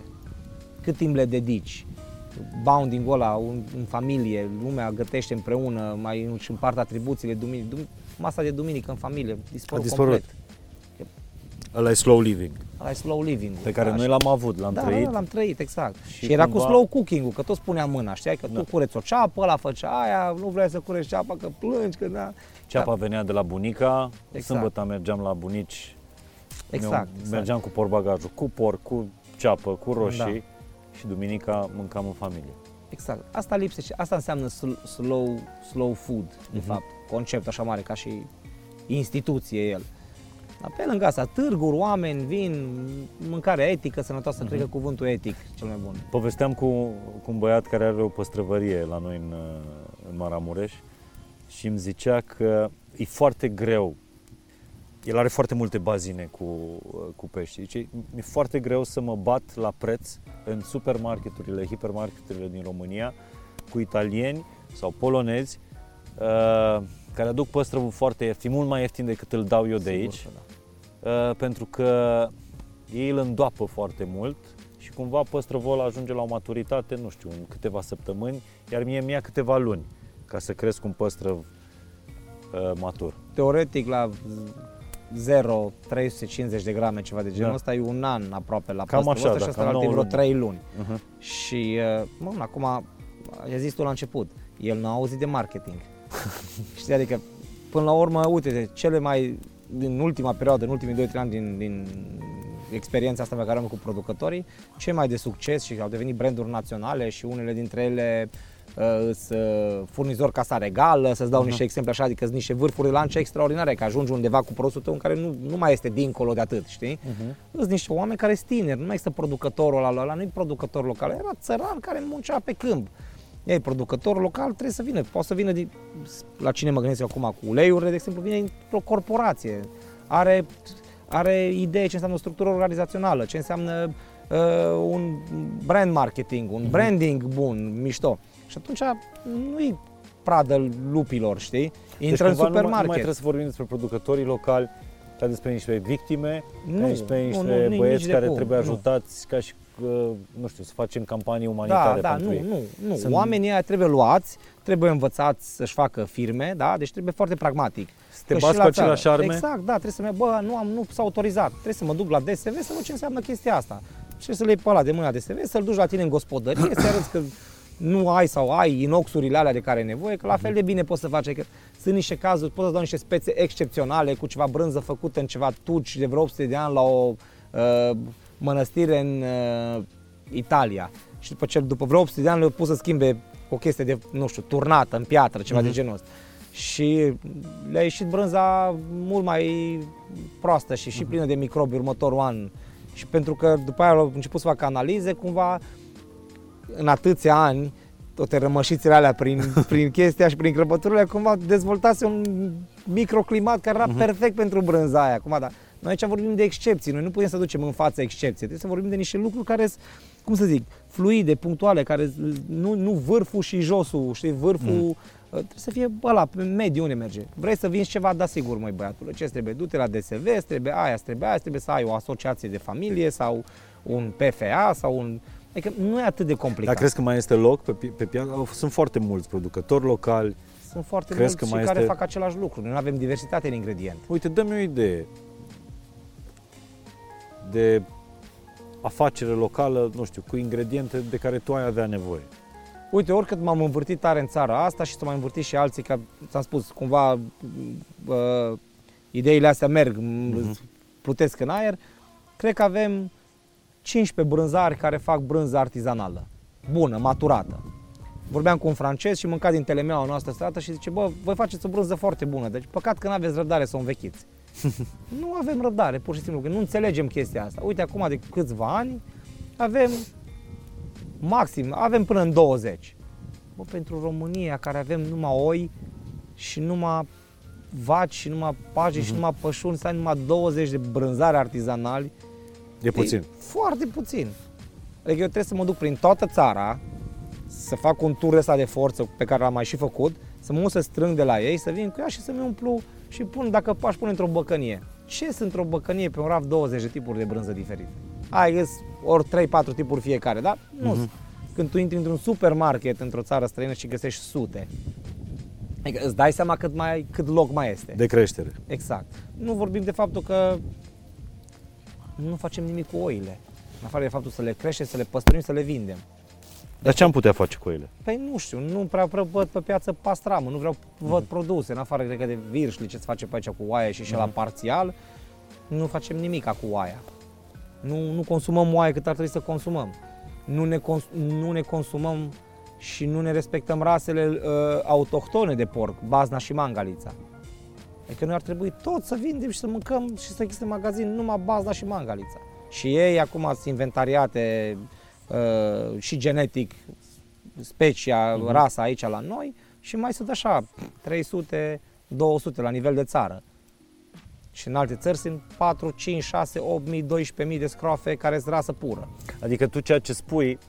Cât timp le dedici? Bounding-ul ăla în, în familie, lumea gătește împreună, mai își împart atribuțiile, duminică, dum- masa de duminică în familie, dispărut, complet. Ăla e slow living. Ăla e slow living. Pe care da, noi l-am avut, l-am da, trăit. Da, l-am trăit, exact. Și, și era cumva... cu slow cooking-ul, că tot spunea mâna, știai? Că da. tu cureți o ceapă, ăla făcea aia, nu vrei să cureți ceapa, că plângi, că da. Ceapa da. venea de la bunica, exact. sâmbătă mergeam la bunici, exact, exact. mergeam cu porbagajul, cu porc, cu ceapă, cu roșii da. și duminica mâncam în familie. Exact. Asta lipsește, asta înseamnă slow, slow food, de uh-huh. fapt, concept așa mare ca și instituție el. Dar pe lângă asta, târguri, oameni, vin, mâncare etică, sănătoasă, uh-huh. cred că mhm. cuvântul etic cel mai bun. Povesteam cu, cu un băiat care are o păstrăvărie la noi în, în Maramureș și îmi zicea că e foarte greu. El are foarte multe bazine cu, cu pești. Zice, e foarte greu să mă bat la preț în supermarketurile, hipermarketurile din România cu italieni sau polonezi uh, care aduc păstrăvul foarte ieftin, mult mai ieftin decât îl dau eu de Sigur aici, da. Uh, pentru că ei îl îndoapă foarte mult și cumva păstrăvol ajunge la o maturitate, nu știu, în câteva săptămâni, iar mie mi-a câteva luni ca să cresc un păstrăv uh, matur. Teoretic la 0, 350 de grame, ceva de genul Da. ăsta, e un an aproape la Cam păstrăvul așa, ăsta da, și asta cam la nouă vreo luni. 3 luni. Uh-huh. Și, uh, bun, acum, a zis tu la început, el n-a auzit de marketing. Știi, adică, până la urmă, uite, de cele mai, din ultima perioadă, în ultimii 2-3 ani din, din experiența asta pe care am cu producătorii, cei mai de succes și au devenit branduri naționale și unele dintre ele uh, sunt furnizori casa regală, să-ți dau niște exemple așa, adică sunt niște vârfuri de lance extraordinare, că ajungi undeva cu produsul tău în care nu, nu mai este dincolo de atât, știi? Uh-huh. Sunt niște oameni care sunt tineri, nu mai există producătorul ăla, ăla nu e producător local, era țăran care muncea pe câmp. Ei, producătorul local trebuie să vină, poate să vină din, la cine mă gândesc eu acum cu uleiurile, de exemplu, vine dintr-o corporație, are, are idee ce înseamnă structură organizațională, ce înseamnă uh, un brand marketing, un branding bun, mișto. Și atunci nu-i pradă lupilor, știi? Intră deci, în cumva, nu mai- Nu mai supermarket. trebuie să vorbim despre producătorii locali, ca despre niște victime, Nu, ca despre nu, niște nu, nici băieți de care cum, trebuie nu. ajutați ca și, uh, nu știu, să facem campanii Da, umanitare da, pentru nu, ei. nu, nu. Sunt- Oamenii ăia trebuie luați, trebuie învățați să-și facă firme, da? Deci trebuie foarte pragmatic. Să te Că bați și cu la aceleași țară- arme? Exact, da, trebuie să merg, bă, nu am, nu s-a autorizat. Trebuie să mă duc la DSV să văd ce înseamnă chestia asta. Și să le iei pe ăla de mâna DSV, să-l duci la tine în gospodărie, să arăți că nu ai sau ai inoxurile alea de care ai nevoie, că la fel de bine poți să faci. Că sunt niște cazuri, poți să dau niște spețe excepționale cu ceva brânză făcută în ceva tuci de vreo 800 de ani la o uh, mănăstire în uh, Italia. Și după, ce, după vreo 800 de ani le-au pus să schimbe o chestie de, nu știu, turnată în piatră, ceva de genul ăsta. Și le-a ieșit brânza mult mai proastă și și plină de microbi următorul an. Și pentru că după aia au început să facă analize, cumva în atâția ani, toate rămășițele alea prin, prin chestia și prin crăpăturile, cumva dezvoltase un microclimat care era perfect pentru brânza aia. Acum, dar noi aici vorbim de excepții, noi nu putem să ducem în față excepții, trebuie să vorbim de niște lucruri care sunt, cum să zic, fluide, punctuale, care nu, nu vârful și josul, știi, vârful mm. trebuie să fie ăla, pe mediu unde merge. Vrei să vinzi ceva, da sigur, măi băiatule, ce trebuie? Du-te la DSV, îți trebuie aia, îți trebuie aia, îți trebuie să ai o asociație de familie sau un PFA sau un... Adică nu e atât de complicat. Dar crezi că mai este loc pe, pi- pe piață? Sunt foarte mulți producători locali. Sunt foarte Crezi mulți că și mai care este- fac același lucru. Noi nu avem diversitate în ingredient. Uite, dă-mi o idee de afacere locală, nu știu, cu ingrediente de care tu ai avea nevoie. Uite, oricât m-am învârtit tare în țara asta și să mai învârtit și alții, că ți-am spus, cumva uh, ideile astea merg, uh-huh. plutesc în aer, cred că avem 15 brânzari care fac brânză artizanală, bună, maturată. Vorbeam cu un francez și mânca din telemeaua noastră strată și zice, bă, voi faceți o brânză foarte bună, deci păcat că nu aveți răbdare să o învechiți. nu avem răbdare, pur și simplu, că nu înțelegem chestia asta. Uite, acum de câțiva ani avem maxim, avem până în 20. Bă, pentru România, care avem numai oi și numai vaci și numai paji uh-huh. și numai pășuni, să ai numai 20 de brânzare artizanali, E puțin. E foarte puțin. Adică eu trebuie să mă duc prin toată țara, să fac un tur ăsta de forță pe care l-am mai și făcut, să mă să strâng de la ei, să vin cu ea și să-mi umplu și pun, dacă aș pune într-o băcănie. Ce sunt într-o băcănie pe un raf 20 de tipuri de brânză diferite? Ai, îs ori 3-4 tipuri fiecare, dar nu uh-huh. Când tu intri într-un supermarket într-o țară străină și găsești sute, adică îți dai seama cât, mai, cât loc mai este. De creștere. Exact. Nu vorbim de faptul că nu facem nimic cu oile. În afară de faptul să le creștem, să le păstrăm, să le vindem. Dar ce am putea face cu ele? Păi nu știu, nu prea, prea văd pe piață pastramă, nu vreau văd produse, în afară cred că de virșli ce se face pe aici cu oaie și și la parțial, nu facem nimic cu oaia. Nu, nu consumăm oaie cât ar trebui să consumăm. Nu ne, cons- nu ne consumăm și nu ne respectăm rasele uh, autohtone de porc, bazna și mangalița. Adică noi ar trebui tot să vindem și să mâncăm și să existe în magazin numai bazna și mangalița. Și ei acum sunt inventariate uh, și genetic specia, uh-huh. rasa aici la noi și mai sunt așa 300, 200 la nivel de țară. Și în alte țări sunt 4, 5, 6, 8 mii, 12 mii de scroafe care sunt rasă pură. Adică tu ceea ce spui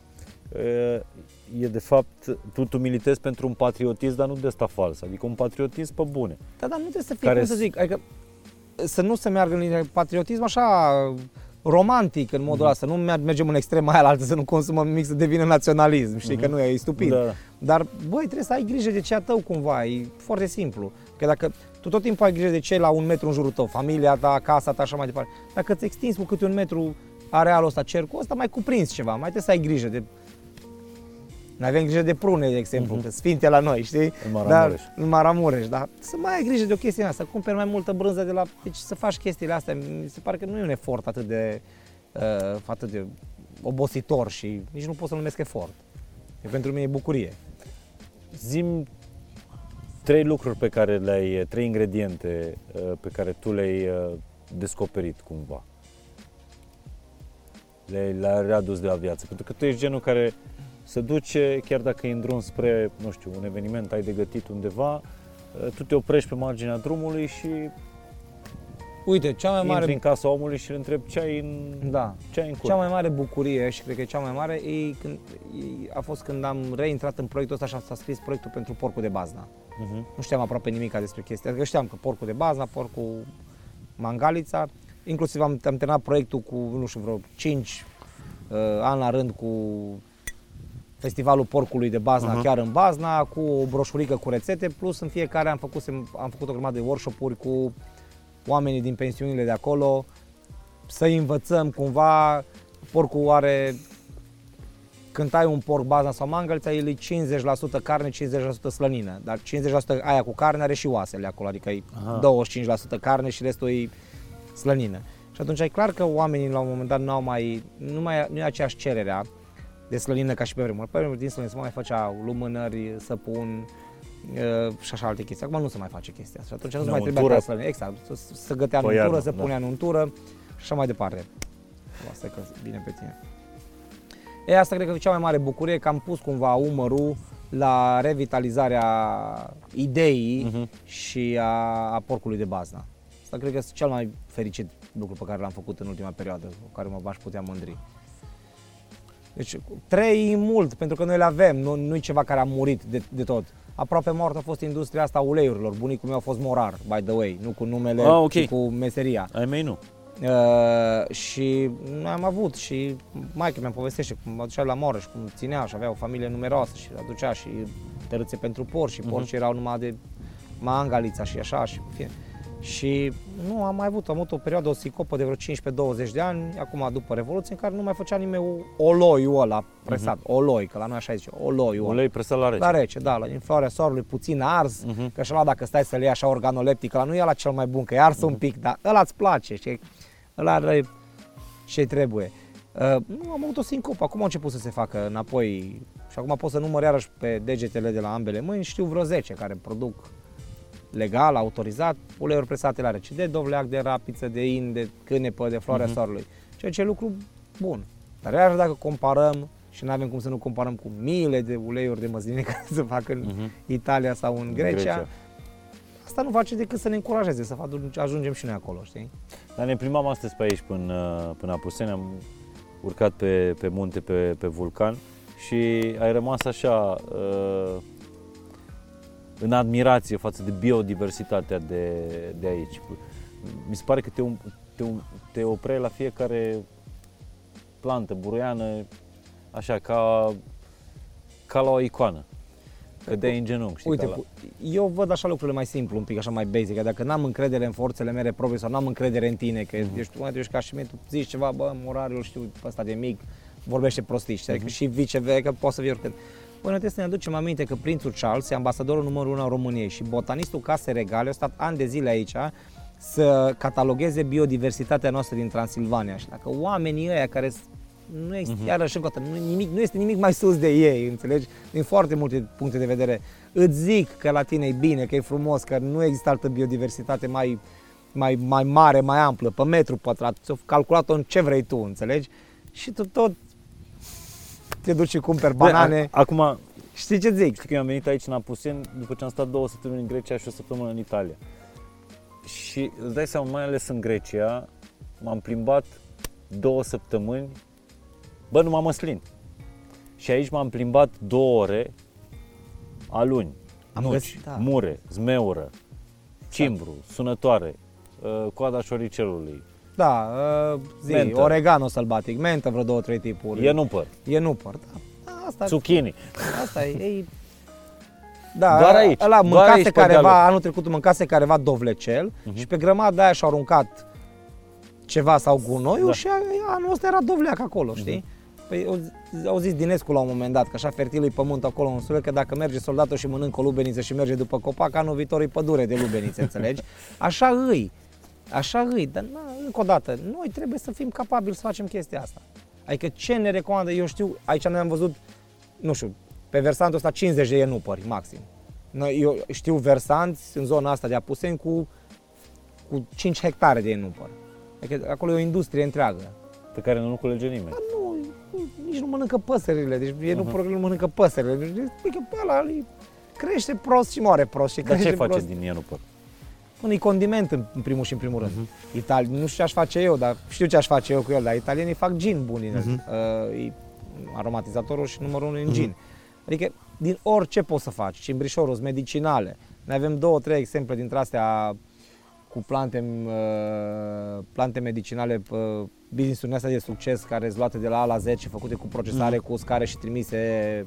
e de fapt, tu, tu militezi pentru un patriotism, dar nu de ăsta fals, adică un patriotism pe bune. Da, dar nu trebuie să fie, Care cum să s- zic, adică să nu se meargă în linie patriotism așa romantic în modul Mhm. ăsta. Nu mer- mergem în extrema aia la altă să nu consumăm nimic să devină naționalism. Știi că nu e, e stupid. Mhm. Da. Dar, băi, trebuie să ai grijă de ce a tău cumva, e foarte simplu. Că dacă tu tot timpul ai grijă de ce la un metru în jurul tău, familia ta, casa ta, așa mai departe, dacă îți extinzi cu câte un metru arealul ăsta, cercul ăsta, mai cuprins ceva, mai trebuie să ai grijă de... Noi avem grijă de prune, de exemplu, Mhm. că sfinte la noi, știi? În Maramureș. Dar, în Maramureș, dar să mai ai grijă de o chestie asta, să cumperi mai multă brânză de la... Deci să faci chestiile astea, mi se pare că nu e un efort atât de, uh, atât de obositor și nici nu pot să numesc efort. E pentru mine e bucurie. Zim trei lucruri pe care le-ai, trei ingrediente uh, pe care tu le-ai uh, descoperit cumva. Le-ai, le-ai readus de la viață. Pentru că tu ești genul care se duce, chiar dacă e în drum spre, nu știu, un eveniment, ai de gătit undeva, uh, tu te oprești pe marginea drumului și Uite, cea mai intri mare în casa omului și îl întrebi ce ai în, Da. ce ai în cur. Cea mai mare bucurie și cred că e cea mai mare e când, e, a fost când am reintrat în proiectul ăsta și s-a scris proiectul pentru porcul de bazna. Mhm. Nu știam aproape nimic despre chestia Adică știam că porcul de bazna, porcul mangalița, inclusiv am, am terminat proiectul cu, nu știu, vreo 5 uh, ani la rând cu festivalul porcului de Bazna, Aha. uh-huh. chiar în Bazna, cu o broșurică cu rețete, plus în fiecare am făcut, am făcut o grămadă de workshop-uri cu oamenii din pensiunile de acolo, să învățăm cumva, porcul are, când ai un porc bazna sau mangălța, el e 50% carne, 50% slănină, dar 50% aia cu carne are și oasele acolo, adică e Aha. 25% carne și restul e slănină. Și atunci e clar că oamenii la un moment dat n-au mai, nu, mai, nu e aceeași cererea de slănină ca și pe vremuri. Pe vremuri din slănină se mai făcea lumânări, săpun uh, și așa alte chestii. Acum nu se mai face chestia asta. Și atunci nu se mai Untură. trebuia ca slănină. Exact, să, să gătea în Pe untură, iarnă, să da. punea în untură și așa mai departe. Asta e că bine pe tine. E, asta cred că e cea mai mare bucurie că am pus cumva umărul la revitalizarea ideii Mhm. și a, a porcului de bazna. Asta cred că este cel mai fericit lucru pe care l-am făcut în ultima perioadă, cu care mă aș putea mândri. Deci trei e mult, pentru că noi le avem, nu, nu e ceva care a murit de, de tot. Aproape mort a fost industria asta a uleiurilor. Bunicul meu a fost morar, by the way, nu cu numele, Ah, ok. ci cu meseria. Ai mei nu. Uh, și noi am avut și maica mi-a povestește cum mă ducea la Moreș, cum ținea și avea o familie numeroasă și aducea și tărâțe pentru porci și Mhm. porci erau numai de mangalița și așa și în fine. Și nu am mai avut, am avut o perioadă, o sicopă de vreo 15-20 de ani, acum după Revoluție, în care nu mai făcea nimeni o- oloiul ăla presat, oloi, că la noi așa zice, oloiul ăla. Ulei presat la rece. La rece, da, la din floarea soarelui, puțin ars, Mhm. că și ăla dacă stai să le iei așa organoleptic, ăla nu e la cel mai bun, că e ars Mhm. un pic, dar ăla îți place, știi? Ăla are ce trebuie. Uh, nu, am avut o sincopă, acum au început să se facă înapoi și acum pot să număr iarăși pe degetele de la ambele mâini, știu vreo 10 care produc legal, autorizat, uleiuri presate la rece, de dovleac, de rapiță, de in, de cânepă, de floarea Mhm. soarelui, ceea ce e lucru bun. Dar iarăși dacă comparăm și nu avem cum să nu comparăm cu miile de uleiuri de măsline care se fac în Mhm. Italia sau în Grecia, Grecia. asta nu face decât să ne încurajeze, să fac- ajungem și noi acolo, știi? Dar ne plimbam astăzi pe aici până, până Apuseni, am urcat pe, pe munte, pe, pe vulcan și ai rămas așa uh, în admirație față de biodiversitatea de, de aici. Mi se pare că te, um- te, um- te opreai la fiecare plantă, buruiană, așa, ca, ca la o icoană. Cădeai în genunchi, știi, Uite, ca la... cu- eu văd așa lucrurile mai simplu, un pic așa mai basic, că dacă n-am încredere în forțele mele proprii sau n-am încredere în tine, că Mhm. ești, tu ești ca și mine, tu zici ceva, bă, morarul știu, pe ăsta de mic, vorbește prostii, știi, Mhm. adică și viceversa, că poate să fie oricând. Bă, noi trebuie să ne aducem aminte că prințul Charles e ambasadorul numărul 1 al României și botanistul Case Regale a stat ani de zile aici să catalogheze biodiversitatea noastră din Transilvania și dacă oamenii ăia care s- nu este, Mhm. iarăși încă o dată, nu, nimic, nu este nimic mai sus de ei, înțelegi? Din foarte multe puncte de vedere. Îți zic că la tine e bine, că e frumos, că nu există altă biodiversitate mai, mai, mai mare, mai amplă, pe metru pătrat, ți-o calculat-o în ce vrei tu, înțelegi? Și tu tot te duci și cumperi banane. Bă, a- acum, Știi ce zic? Știi că eu am venit aici în Apuseni după ce am stat două săptămâni în Grecia și o săptămână în Italia. Și îți dai seama, mai ales în Grecia, m-am plimbat două săptămâni, bă, numai măslin. Și aici m-am plimbat două ore, aluni, Am nuci, găsit, da. mure, zmeură, cimbru, sunătoare, uh, coada șoricelului, Da, uh, zi, Mentă. oregano sălbatic, mentă vreo două, trei tipuri. E nu păr. E nu păr, da. da asta, Zucchini. asta e, e da, Doar aici, Ăla doar mâncase aici pe careva, dealuri. anul trecut mâncase careva dovlecel Mhm. și pe grămada aia și-au aruncat ceva sau gunoiul Da. Mhm. și a- anul ăsta era dovleac acolo, știi? Păi au zi- au zis Dinescu la un moment dat că așa fertil e pământ acolo în Suret, că dacă merge soldatul și mănâncă o lubeniță și merge după copac, anul viitor e pădure de lubenițe, înțelegi? Așa îi, așa îi, dar na, încă o dată, noi trebuie să fim capabili să facem chestia asta. Adică ce ne recomandă, eu știu, aici noi am văzut, nu știu, pe versantul ăsta 50 de ienupări maxim. Noi, eu știu versanți în zona asta de Apuseni cu, cu 5 hectare de ienupăr. Adică acolo e o industrie întreagă. Pe care nu culege nimeni. Dar nu, nu, nici nu mănâncă păsările, deci ienupărul nu mănâncă păsările. Deci, spui că pe ăla îi crește prost și moare prost. Și Dar crește ce face prost. din ienupăr? Unui condiment în, în primul și în primul rând. Uh-huh. Itali- nu știu ce aș face eu, dar știu ce aș face eu cu el, dar italienii fac gin bun din uh-huh. uh, e aromatizatorul și numărul unu în gin. Adică din orice poți să faci, cimbrișorul, sunt medicinale. Noi avem două, trei exemple dintre astea cu plante, uh, plante medicinale, uh, business-urile astea de succes care sunt luate de la A la Z și făcute cu procesare, cu uscare și trimise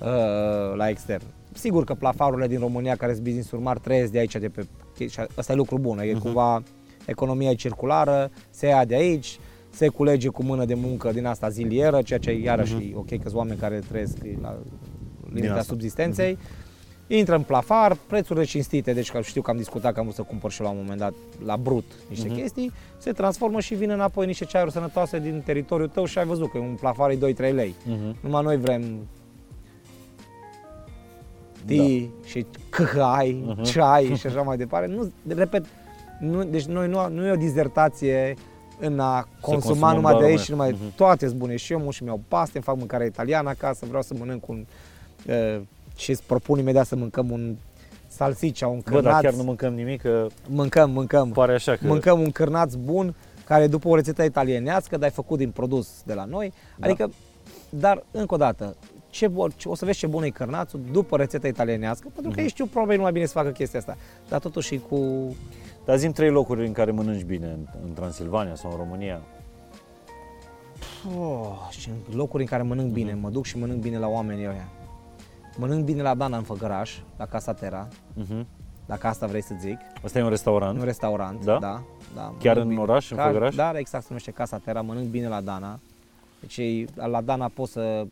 uh, la extern. Sigur că plafarurile din România care sunt business-uri mari trăiesc de aici, de pe, și asta e lucru bun, e cumva economia e circulară, se ia de aici, se culege cu mână de muncă din asta zilieră, ceea ce iarăși e ok, că sunt oameni care trăiesc la limita asta. subzistenței. Intră în plafar, prețurile cinstite, deci că știu că am discutat că am vrut să cumpăr și la un moment dat la brut niște chestii, se transformă și vin înapoi niște ceaiuri sănătoase din teritoriul tău și ai văzut că un plafar e 2-3 lei. Mhm. Numai noi vrem tea și căhai, Mhm. ceai și așa mai departe. Nu, repet, nu, deci noi nu, nu e o dizertație în a consuma consumăm numai de doar aici și numai românesc. Mhm. toate sunt bune și eu și mi-au paste, îmi fac mâncare italiană acasă, vreau să mănânc un uh, și îți propun imediat să mâncăm un salsiccia, un Bă, dar cârnaț. chiar nu mâncăm nimic, că Mâncăm, mâncăm. pare așa că... Mâncăm un cârnaț bun, care e după o rețetă italienească, dar e făcut din produs de la noi. Da. Adică, dar încă o dată, ce, bun- ce- o să vezi ce bun e cârnațul după rețeta italienească, pentru Mhm. că ei știu probabil mai bine să facă chestia asta. Dar totuși e cu... Dar zim trei locuri în care mănânci bine, în, în Transilvania sau în România. Oh, și în locuri în care mănânc bine, Mhm. mă duc și mănânc bine la oamenii ăia. Mănânc bine la Dana în Făgăraș, la Casa Terra, Mhm. dacă asta vrei să zic, Asta e un restaurant. un restaurant, Da? da, da Chiar mănânc în bine. oraș, în Ca- Făgăraș? Da, exact, se numește Casa Terra, mănânc bine la Dana. Deci ei- la Dana poți să,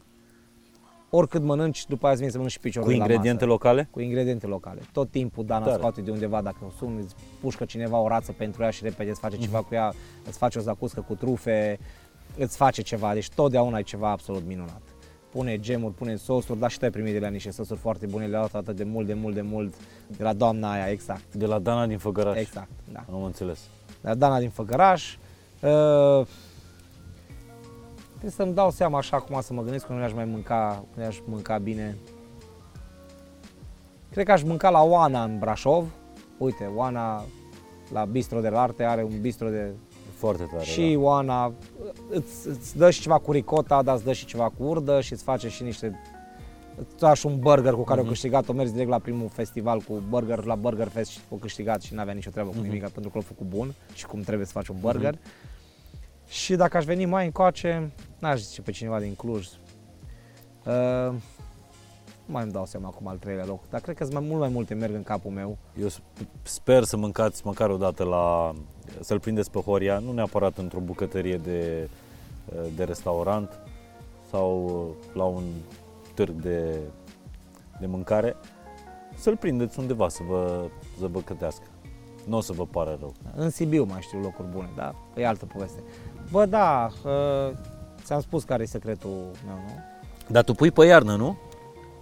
oricât mănânci, după aia îți vine să mănânci și piciorul Cu la ingrediente masă. locale? Cu ingrediente locale. Tot timpul Dana Tare. scoate de undeva, dacă o suni, îți pușcă cineva o rață pentru ea și repede îți face ceva Mhm. cu ea, îți face o zacuscă cu trufe, îți face ceva, deci totdeauna ai ceva absolut minunat. Pune gemuri, pune sosuri, dar și tu ai primit de la niște sosuri foarte bune, le-au luat atât de mult, de mult, de mult, de la doamna aia, exact. De la Dana din Făgăraș. Exact, da. Am înțeles. la Dana din Făgăraș. Uh, trebuie să-mi dau seama așa acum să mă gândesc că nu aș mai mânca, nu aș mânca bine. Cred că aș mânca la Oana în Brașov. Uite, Oana la Bistro de la Arte are un bistro de... Foarte tare, și Oana îți, îți dă și ceva cu ricota, dar îți dă și ceva cu urdă și îți face și niște îți dă și un burger cu care Mhm. au câștigat, o mers direct la primul festival cu burger, la Burger Fest și au câștigat și n-avea nicio treabă cu Mhm. nimic, pentru că l-a făcut bun și cum trebuie să faci un burger. Și dacă aș veni mai încoace, n-aș zice pe cineva din Cluj. Uh, nu mai îmi dau seama acum al treilea loc, dar cred că sunt mai mult mai multe merg în capul meu. da. Eu sp- sper să mâncați măcar o dată la... să-l prindeți pe Horia, nu neapărat într-o bucătărie de, de restaurant sau la un târg de, de mâncare, să-l prindeți undeva să vă, să vă cătească. Nu o să vă pară rău. În Sibiu mai știu locuri bune, dar e altă poveste. Bă, da, uh, ți-am spus care e secretul meu, nu? Dar tu pui pe iarnă, nu?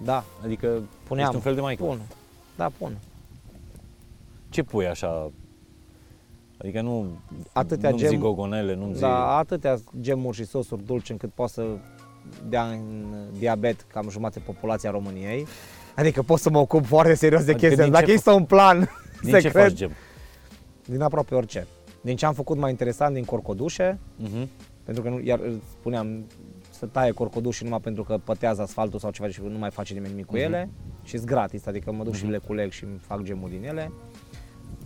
Da, Adică puneam. ești un fel de maică. Pun. Da, pun. Ce pui așa? Adică nu Atâtea nu gem- zic gogonele, nu zic... Da, atâtea gemuri și sosuri dulci încât poate să dea în diabet cam jumătate populația României. Adică pot să mă ocup foarte serios de Adică chestia din asta. Dacă ce există un plan Din ce secret, faci gem? din aproape orice. Din ce am făcut mai interesant din corcodușe, Mhm. pentru că nu, iar îți spuneam să taie corcodușii numai pentru că pătează asfaltul sau ceva și nu mai face nimeni nimic cu Mhm. ele și sunt gratis, adică mă duc și Mhm. le culeg și îmi fac gemul din ele.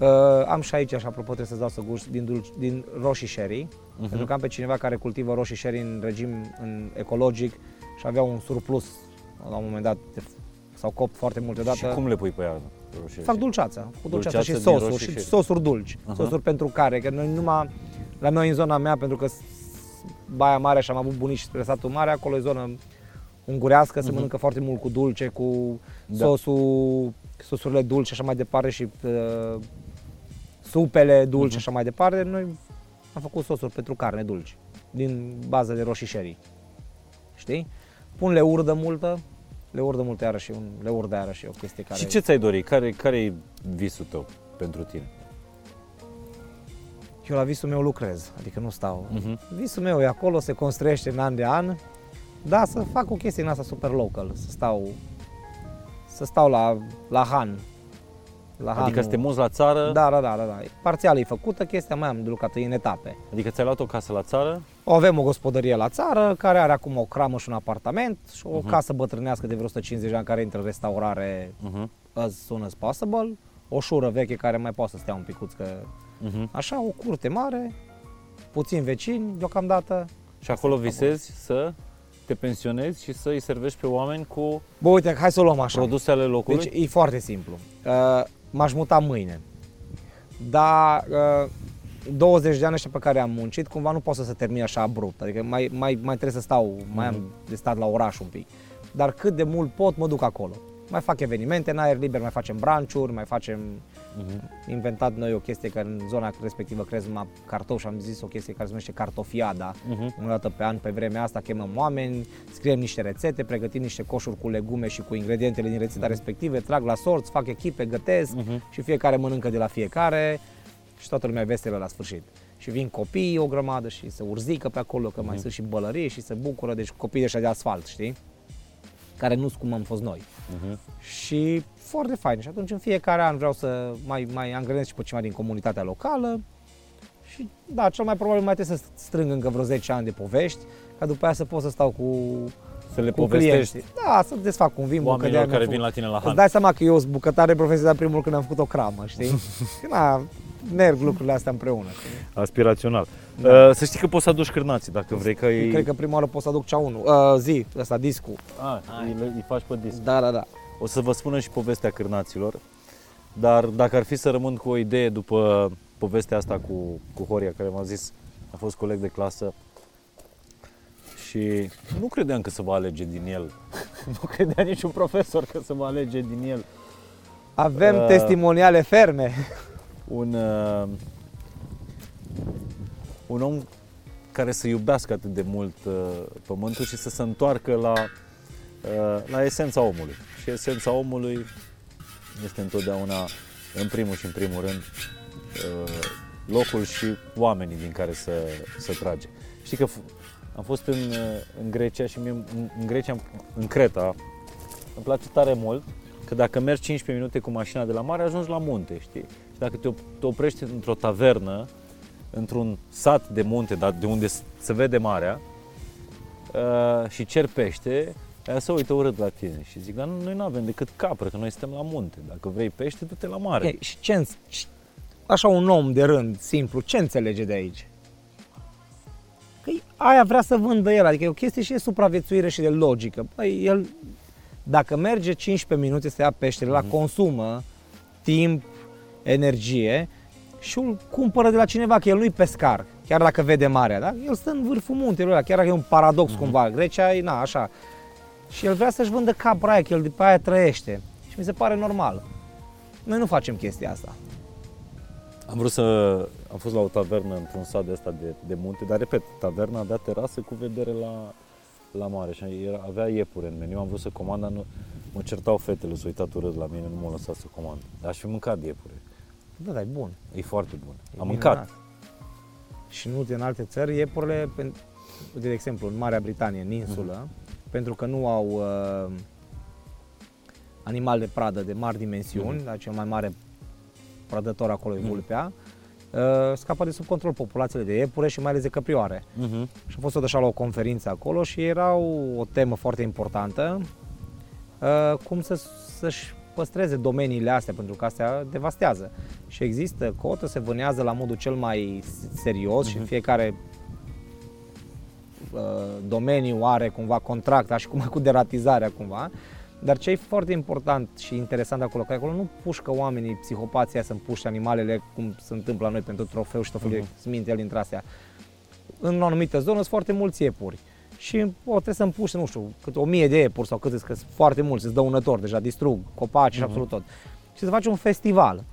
Uh, am și aici, așa, apropo, trebuie să-ți dau să gust din, dulci, din roșii sherry, uh-huh. pentru că am pe cineva care cultivă roșii sherry în regim în ecologic și avea un surplus la un moment dat, de, s-au copt foarte multe dată. Și cum le pui pe ea? Roșii Fac dulceață, cu dulceață Dulceață și din sosuri, roșii și sherry. sosuri dulci, Aha. sosuri pentru care, că noi numai, la noi în zona mea, pentru că s- Baia Mare și am avut bunici spre satul mare, acolo e zonă ungurească, se Mhm. mănâncă foarte mult cu dulce, cu Da. sosul, sosurile dulci și așa mai departe și uh, supele dulci și Mhm. așa mai departe. Noi am făcut sosuri pentru carne dulci, din bază de roșii sherry. Știi? Pun leurdă multă, leurdă multă iarăși, un leurdă iarăși e o chestie care... Și ce ți-ai dori? Care, care e visul tău pentru tine? Eu la visul meu lucrez, adică nu stau. Mhm. Visul meu e acolo, se construiește în an de an. Da, să fac o chestie în asta super local, să stau să stau la, la Han. La Adică Hanul. să te muți la țară? Da, da, da, da, da. Parțial e făcută chestia, mai am de lucrat în etape. Adică ți-ai luat o casă la țară? O avem o gospodărie la țară, care are acum o cramă și un apartament și o Mhm. casă bătrânească de vreo 150 de ani care intră în restaurare Uh-huh. as soon as possible, o șură veche care mai poate să stea un picuț, că Uh-huh. așa, o curte mare, puțin vecini deocamdată. Și acolo visezi să te pensionezi și să îi servești pe oameni cu Bă, uite, hai să o luăm așa. produse ale locului? Deci e foarte simplu. Uh, m-aș muta mâine. Dar uh, 20 de ani ăștia pe care am muncit, cumva nu pot să se termine așa abrupt. Adică mai, mai, mai trebuie să stau, mai am de stat la oraș un pic. Dar cât de mult pot, mă duc acolo. Mai fac evenimente în aer liber, mai facem branciuri, mai facem Mhm. Inventat noi o chestie că în zona respectivă crez numai cartofi și am zis o chestie care se numește cartofiada. Mhm. O dată pe an, pe vremea asta, chemăm oameni, scriem niște rețete, pregătim niște coșuri cu legume și cu ingredientele din rețeta respective, trag la sorți, fac echipe, gătesc Mhm. și fiecare mănâncă de la fiecare și toată lumea e veselă la sfârșit. Și vin copii o grămadă și se urzică pe acolo, că mai sunt și bălării și se bucură, deci copii de de asfalt, știi? Care nu sunt cum am fost noi. Mhm. Și foarte fain. Și atunci în fiecare an vreau să mai, mai angrenez și pe cineva din comunitatea locală. Și da, cel mai probabil mai trebuie să strâng încă vreo 10 ani de povești, ca după aia să pot să stau cu, Să le cu povestești clienții. Da, să desfac un vin, oamenilor bucătare, care mi-am vin la tine la făcut- Han. Îți dai seama că eu sunt bucătare profesional primul lucru când am făcut o cramă, știi? Și na, merg lucrurile astea împreună. știi? Aspirațional. Da. Uh, să știi că poți să aduci cârnații dacă vrei, că e... Cred că prima oară pot să aduc cea 1, uh, zi, ăsta, discul. A, îi, îi faci pe disc. Da, da, da. O să vă spună și povestea cârnaților, dar dacă ar fi să rămân cu o idee după povestea asta cu, cu Horia, care m-a zis, a fost coleg de clasă și nu credeam că se va alege din el. nu credea niciun profesor că se va alege din el Avem Uh, testimoniale ferme. un, uh, un om care să iubească atât de mult uh, pământul și să se întoarcă la, uh, la esența omului. Și esența omului este întotdeauna, în primul și în primul rând, uh, locul și oamenii din care să, să trage. Știi că f- am fost în, uh, în Grecia și mie, în, în Grecia, în- în Creta, îmi place tare mult că dacă mergi 15 minute cu mașina de la mare, ajungi la munte, știi? Și dacă te, op- te oprești într-o tavernă, într-un sat de munte, dar de unde s- se vede marea, uh, și cer pește, aia se uită urât la tine și zic, dar noi nu avem decât capră, că noi suntem la munte. Dacă vrei pește, du-te la mare. Ok, și ce, îns- și- așa un om de rând, simplu, ce înțelege de aici? Că aia vrea să vândă el, adică e o chestie și de supraviețuire și de logică. Băi, el, dacă merge 15 minute să ia peștele, la consumă timp, energie și îl cumpără de la cineva, că el nu-i pescar, chiar dacă vede marea, da? El stă în vârful muntelui ăla, chiar dacă e un paradox cumva, Grecia e, na, așa. Și el vrea să-și vândă capra aia, că el după aia trăiește. Și mi se pare normal. Noi nu facem chestia asta. Am vrut să... Am fost la o tavernă într-un sat de ăsta de, de munte, dar repet, taverna avea terasă cu vedere la, la mare și era, avea iepure în meniu. Am vrut să comand, dar nu, mă certau fetele, s-au uitat urât la mine, nu m-au lăsat să comand. Dar aș fi mâncat iepure. Da, da, e bun. E foarte bun. E Am minunat. mâncat. Și nu în alte țări, iepurile, pen- uite, de exemplu, în Marea Britanie, în insulă, pentru că nu au uh, animal de pradă de mari dimensiuni, dar cel mai mare prădător acolo e vulpea, uh, scapă de sub control populațiile de iepure și mai ales de căprioare. Mhm. Și am fost așa la o conferință acolo și era o, o temă foarte importantă, uh, cum să, să-și păstreze domeniile astea, pentru că astea devastează. Și există cotă, se vânează la modul cel mai serios uh-huh. și Mhm. fiecare uh, domeniu are cumva contract, așa cum cu deratizarea cumva. Dar ce e foarte important și interesant acolo, că acolo nu pușcă oamenii psihopația să împuște animalele cum se întâmplă la noi pentru trofeu și tot felul de Mhm. sminteli dintre astea. În o anumită zonă sunt foarte mulți iepuri și o, trebuie să împuște, nu știu, câte o mie de iepuri sau cât că sunt foarte mulți, sunt dăunători, deja distrug copaci și Mhm. absolut tot. Și se face un festival,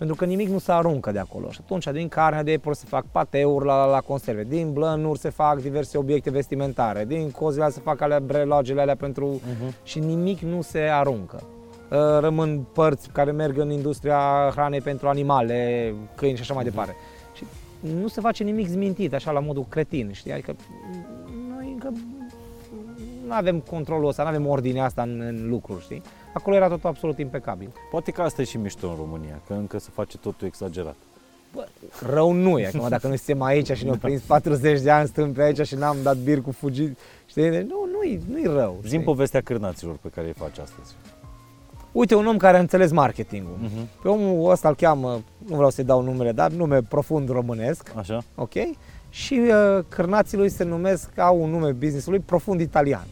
pentru că nimic nu se aruncă de acolo. Și atunci din carnea de iepuri se fac pateuri la, la conserve, din blănuri se fac diverse obiecte vestimentare, din cozile alea se fac alea brelogele alea pentru... Uh-huh. și nimic nu se aruncă. Uh, Rămân părți care merg în industria hranei pentru animale, câini și așa mai departe. Și nu se face nimic zmintit, așa la modul cretin, știi? Adică noi încă nu avem controlul ăsta, nu avem ordinea asta în, în lucruri, știi? Acolo era totul absolut impecabil. Poate că asta e și mișto în România, că încă se face totul exagerat. Bă, rău nu e, acum dacă noi suntem aici și ne-au prins 40 de ani, stăm pe aici și n-am dat bir cu fugit, știi? Deci Nu, nu-i, nu-i rău. Zim știi? povestea cârnaților pe care îi faci astăzi. Uite, un om care a înțeles marketingul. Uh-huh. Pe omul ăsta îl cheamă, nu vreau să-i dau numele, dar nume profund românesc, Așa? ok? Și uh, cârnații lui se numesc, au un nume business-ului profund italian.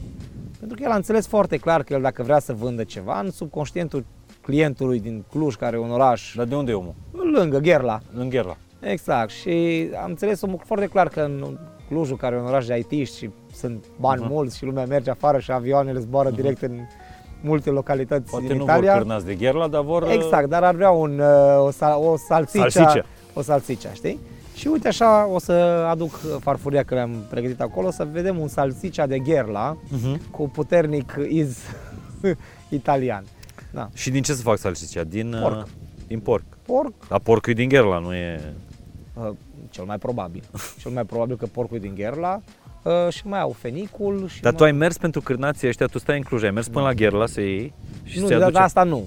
Pentru că el a înțeles foarte clar că el dacă vrea să vândă ceva, în subconștientul clientului din Cluj, care e un oraș Dar de unde e omul? lângă Gherla, În Gherla. exact, și am înțeles omul foarte clar că în Clujul, care e un oraș de it și sunt bani Mhm. mulți și lumea merge afară și avioanele zboară direct în multe localități Poate din nu Italia. vor cârnați de Gherla, dar vor... Exact, dar ar vrea un, uh, o, sal, o salsicea, Salsicea. o salsicea, știi? Și uite așa o să aduc farfuria că le-am pregătit acolo, să vedem un salsicea de gherla Uh-huh. cu puternic iz italian. Da. Și din ce se fac salsicea? Din uh, Porc. Din porc. Porc, Dar porcul e din Gherla, nu e... uh, cel mai probabil. cel mai probabil că porcul e din gherla uh, și mai au fenicul. Și Dar mai... tu ai mers pentru cârnații ăștia, tu stai în Cluj, ai mers până la Gherla să iei și nu, să-i dar aduce... asta nu.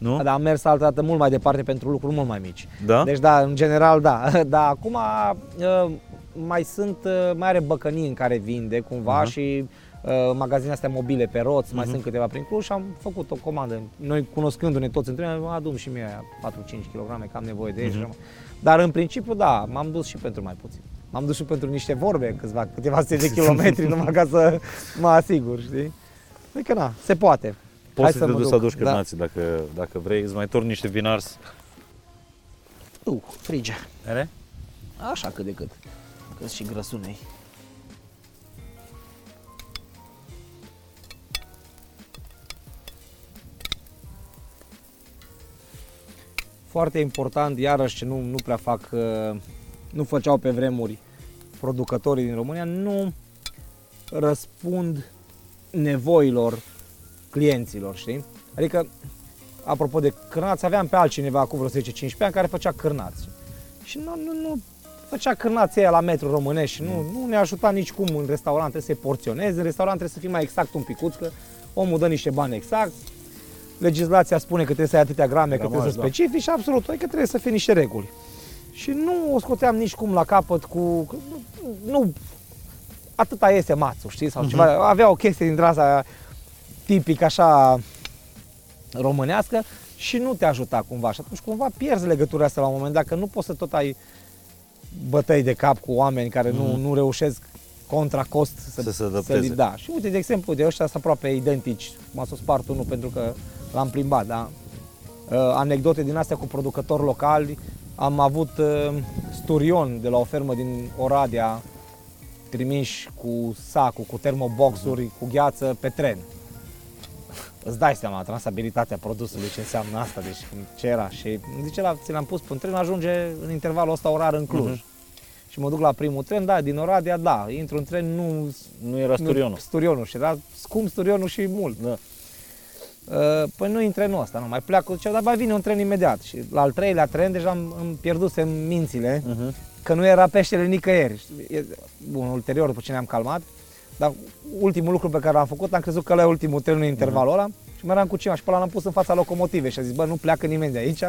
Nu? Dar am mers altă dată mult mai departe pentru lucruri mult mai mici. Da? Deci da, în general da. Dar acum uh, mai sunt, uh, mai are băcănii în care vinde cumva Aha. și uh, magazine astea mobile pe roți, mai Mhm. sunt câteva prin Cluj și am făcut o comandă. Noi cunoscându-ne toți între noi, adun și mie aia 4-5 kg, că am nevoie de ei. și Mhm. așa mai- Dar în principiu da, m-am dus și pentru mai puțin. M-am dus și pentru niște vorbe, câțiva, câteva sute de kilometri numai ca să mă asigur, știi? Adică na, se poate. Poți Hai să, să te mă duci să duc, aduci da. cârnații dacă, dacă vrei, îți mai torni niște vinars. Uh, frige. Ere? Așa cât de cât. Că și grăsunei. Foarte important, iarăși ce nu, nu prea fac, uh, nu făceau pe vremuri producătorii din România, nu răspund nevoilor clienților, știi? Adică, apropo de cârnați, aveam pe altcineva acum vreo 10-15 ani care făcea cârnați. Și nu, nu, nu făcea cârnații aia la metru românești și nu, nu ne ajuta nici cum în restaurant, trebuie să se porționeze, în restaurant trebuie să fie mai exact un picuț, că omul dă niște bani exact, legislația spune că trebuie să ai atâtea grame, că Gramaj, trebuie să da. specifici și absolut, adică trebuie să fie niște reguli. Și nu o scoteam nici cum la capăt cu, că nu, nu atâta este mațul, știi, sau ceva, avea o chestie dintre asta tipic așa românească și nu te ajuta cumva și atunci cumva pierzi legătura asta la un moment dat, că nu poți să tot ai bătăi de cap cu oameni care nu, nu reușesc contra cost să, Să se adapteze. li- da. Și uite, de exemplu, de ăștia sunt aproape identici, m-a să spart unul pentru că l-am plimbat, da? Uh, anecdote din astea cu producători locali, am avut uh, sturion de la o fermă din Oradea, trimiși cu sacul, cu termoboxuri, cu gheață pe tren. Îți dai seama, trasabilitatea produsului, ce înseamnă asta, deci ce era. Și îmi zice, la, ți l-am pus pe un tren, ajunge în intervalul ăsta orar în Cluj. Mhm. Și mă duc la primul tren, da, din Oradea, da, intru în tren, nu... Nu era sturionul. Nu, sturionul și era scump sturionul și mult. Da. Uh, Păi nu e trenul ăsta, nu, mai pleacă, zicea, dar mai vine un tren imediat. Și la al treilea tren deja îmi, îmi pierdusem mințile, Uh-huh. că nu era peștele nicăieri. Știi, e- Bun, ulterior, după ce ne-am calmat, dar ultimul lucru pe care l-am făcut, am crezut că la ultimul tren în intervalul ăla și mă eram cu ceva și pe ăla l-am pus în fața locomotivei și a zis, bă, nu pleacă nimeni de aici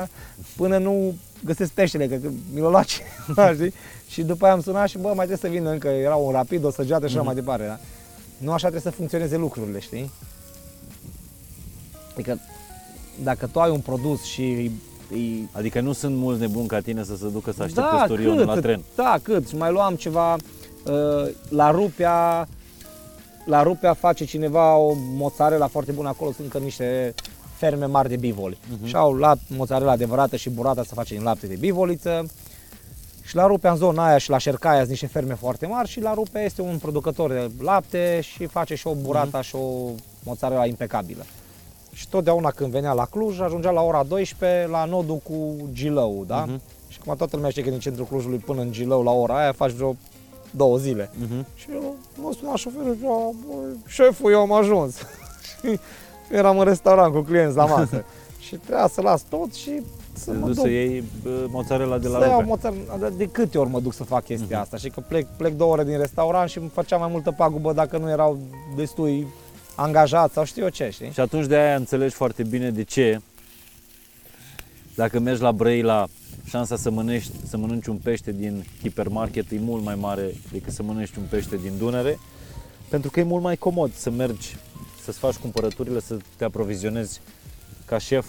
până nu găsesc peștele, că, că mi l-o lua cineva, știi? Și după aia am sunat și, bă, mai trebuie să vină încă, era un rapid, o săgeată și așa mai departe, da? Nu așa trebuie să funcționeze lucrurile, știi? Adică dacă tu ai un produs și îi, îi Adică nu sunt mulți nebuni ca tine să se ducă să aștepte da, storionul cât, la tren. Da, cât. Și mai luam ceva uh, la rupea, la rupea face cineva o mozzarella foarte bună acolo, sunt încă niște ferme mari de bivoli. Uh-huh. Și au la mozzarella adevărată și burata se face din lapte de bivoliță. Și la Rupea, în zona aia și la Șercaia sunt niște ferme foarte mari și la Rupea este un producător de lapte și face și o burata uh-huh. și o mozzarella impecabilă. Și totdeauna când venea la Cluj, ajungea la ora 12 la nodul cu Gilău, da? Uh-huh. Și cum toată lumea știe că din centrul Clujului până în Gilău la ora aia faci vreo două zile. Uh-huh. Și eu mă suna șoferul și eu, șeful, eu am ajuns. și eram în restaurant cu clienți la masă. și trebuia să las tot și să mă duc duc să iei bă, mozzarella de la să iau Rupea. mozzarella. De câte ori mă duc să fac chestia asta? Și că plec, plec două ore din restaurant și îmi făcea mai multă pagubă dacă nu erau destui angajați sau știu eu ce, știi? Și atunci de aia înțelegi foarte bine de ce dacă mergi la Brăila, șansa să mănânci, să mănânci un pește din hipermarket e mult mai mare decât să mănânci un pește din Dunăre, pentru că e mult mai comod să mergi, să-ți faci cumpărăturile, să te aprovizionezi ca șef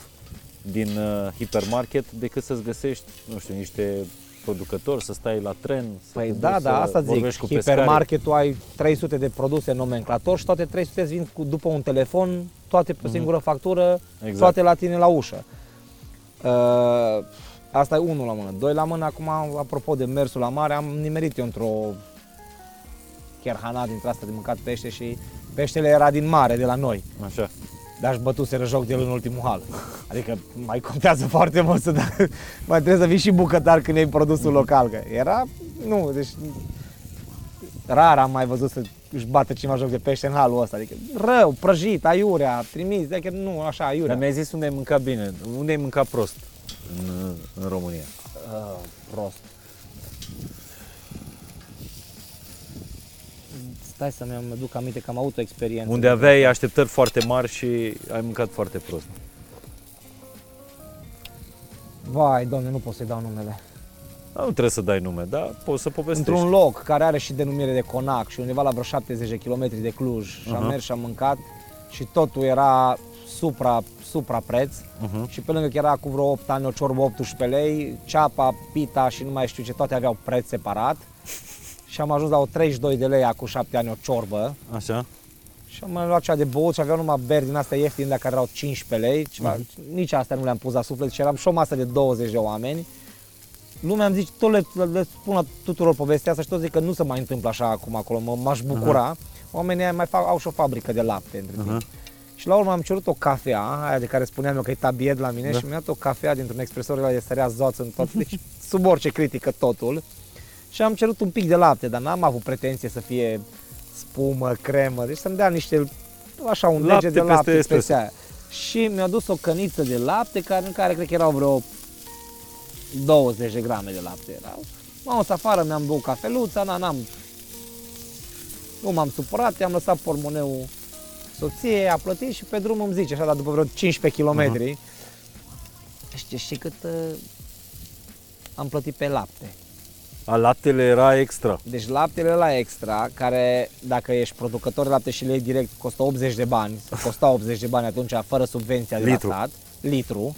din uh, hipermarket decât să-ți găsești, nu știu, niște producători, să stai la tren, să Păi te da, duci da, să asta zic. vorbești cu pescarii. Hipermarketul ai 300 de produse nomenclator și toate 300 îți vin cu, după un telefon, toate pe o singură factură, Exact. toate la tine la ușă. Uh, asta e unul la mână. Doi la mână, acum, apropo de mersul la mare, am nimerit eu într-o cherhana dintre asta de mâncat pește și peștele era din mare, de la noi. Așa. Dar își bătuseră joc de el în ultimul hal. Adică mai contează foarte mult să da, mai trebuie să fii și bucătar când e produsul local. Că era, nu, deci rar am mai văzut să își bată cineva joc de pește în halul ăsta. Adică rău, prăjit, aiurea, trimis, adică nu, așa, aiurea. Dar mi-ai zis unde ai mâncat bine, unde ai mâncat prost în, în România. Uh, prost. Stai să mi duc aminte că am avut o experiență. Unde aveai așteptări foarte mari și ai mâncat foarte prost. Vai, doamne, nu pot să-i dau numele. Dar nu trebuie să dai nume, dar poți să povestești. Într-un loc care are și denumire de Conac și undeva la vreo 70 de km de Cluj și am Aha. mers și am mâncat și totul era supra, supra preț Mhm. și pe lângă că era cu vreo 8 ani o ciorbă 18 lei, ceapa, pita și nu mai știu ce, toate aveau preț separat și am ajuns la o 32 de lei acum 7 ani o ciorbă Așa? și am mai luat cea de băut și aveau numai beri din astea ieftine de care erau 15 lei, ceva, nici astea nu le-am pus la suflet și eram și o masă de 20 de oameni. Lumea îmi zice, tot le, le spun la tuturor povestea asta și tot zic că nu se mai întâmplă așa acum acolo, mă, m-aș bucura. Oamenii aia mai fac, au și o fabrică de lapte între timp. Aha. Și la urmă am cerut o cafea, aia de care spuneam eu că e tabied la mine Da. și mi-a dat o cafea dintr-un expresor ăla de sărea zoț în tot, deci sub orice critică totul. Și am cerut un pic de lapte, dar n-am avut pretenție să fie spumă, cremă, deci să-mi dea niște, așa, un Lapte lege de peste lapte espresso. peste aia. Și mi-a dus o căniță de lapte, care, în care cred că erau vreo 20 de grame de lapte erau. M-am dus afară, mi-am băut cafeluța, na, n-am, nu m-am supărat, i-am lăsat pormoneul soției, a plătit și pe drum îmi zice, așa, dar după vreo 15 km, uh-huh. știi, știi cât uh, am plătit pe lapte. A, laptele era extra. Deci laptele la extra, care dacă ești producător de lapte și le iei direct, costă 80 de bani, sau costa 80 de bani atunci, fără subvenția de Litru. la stat, litru,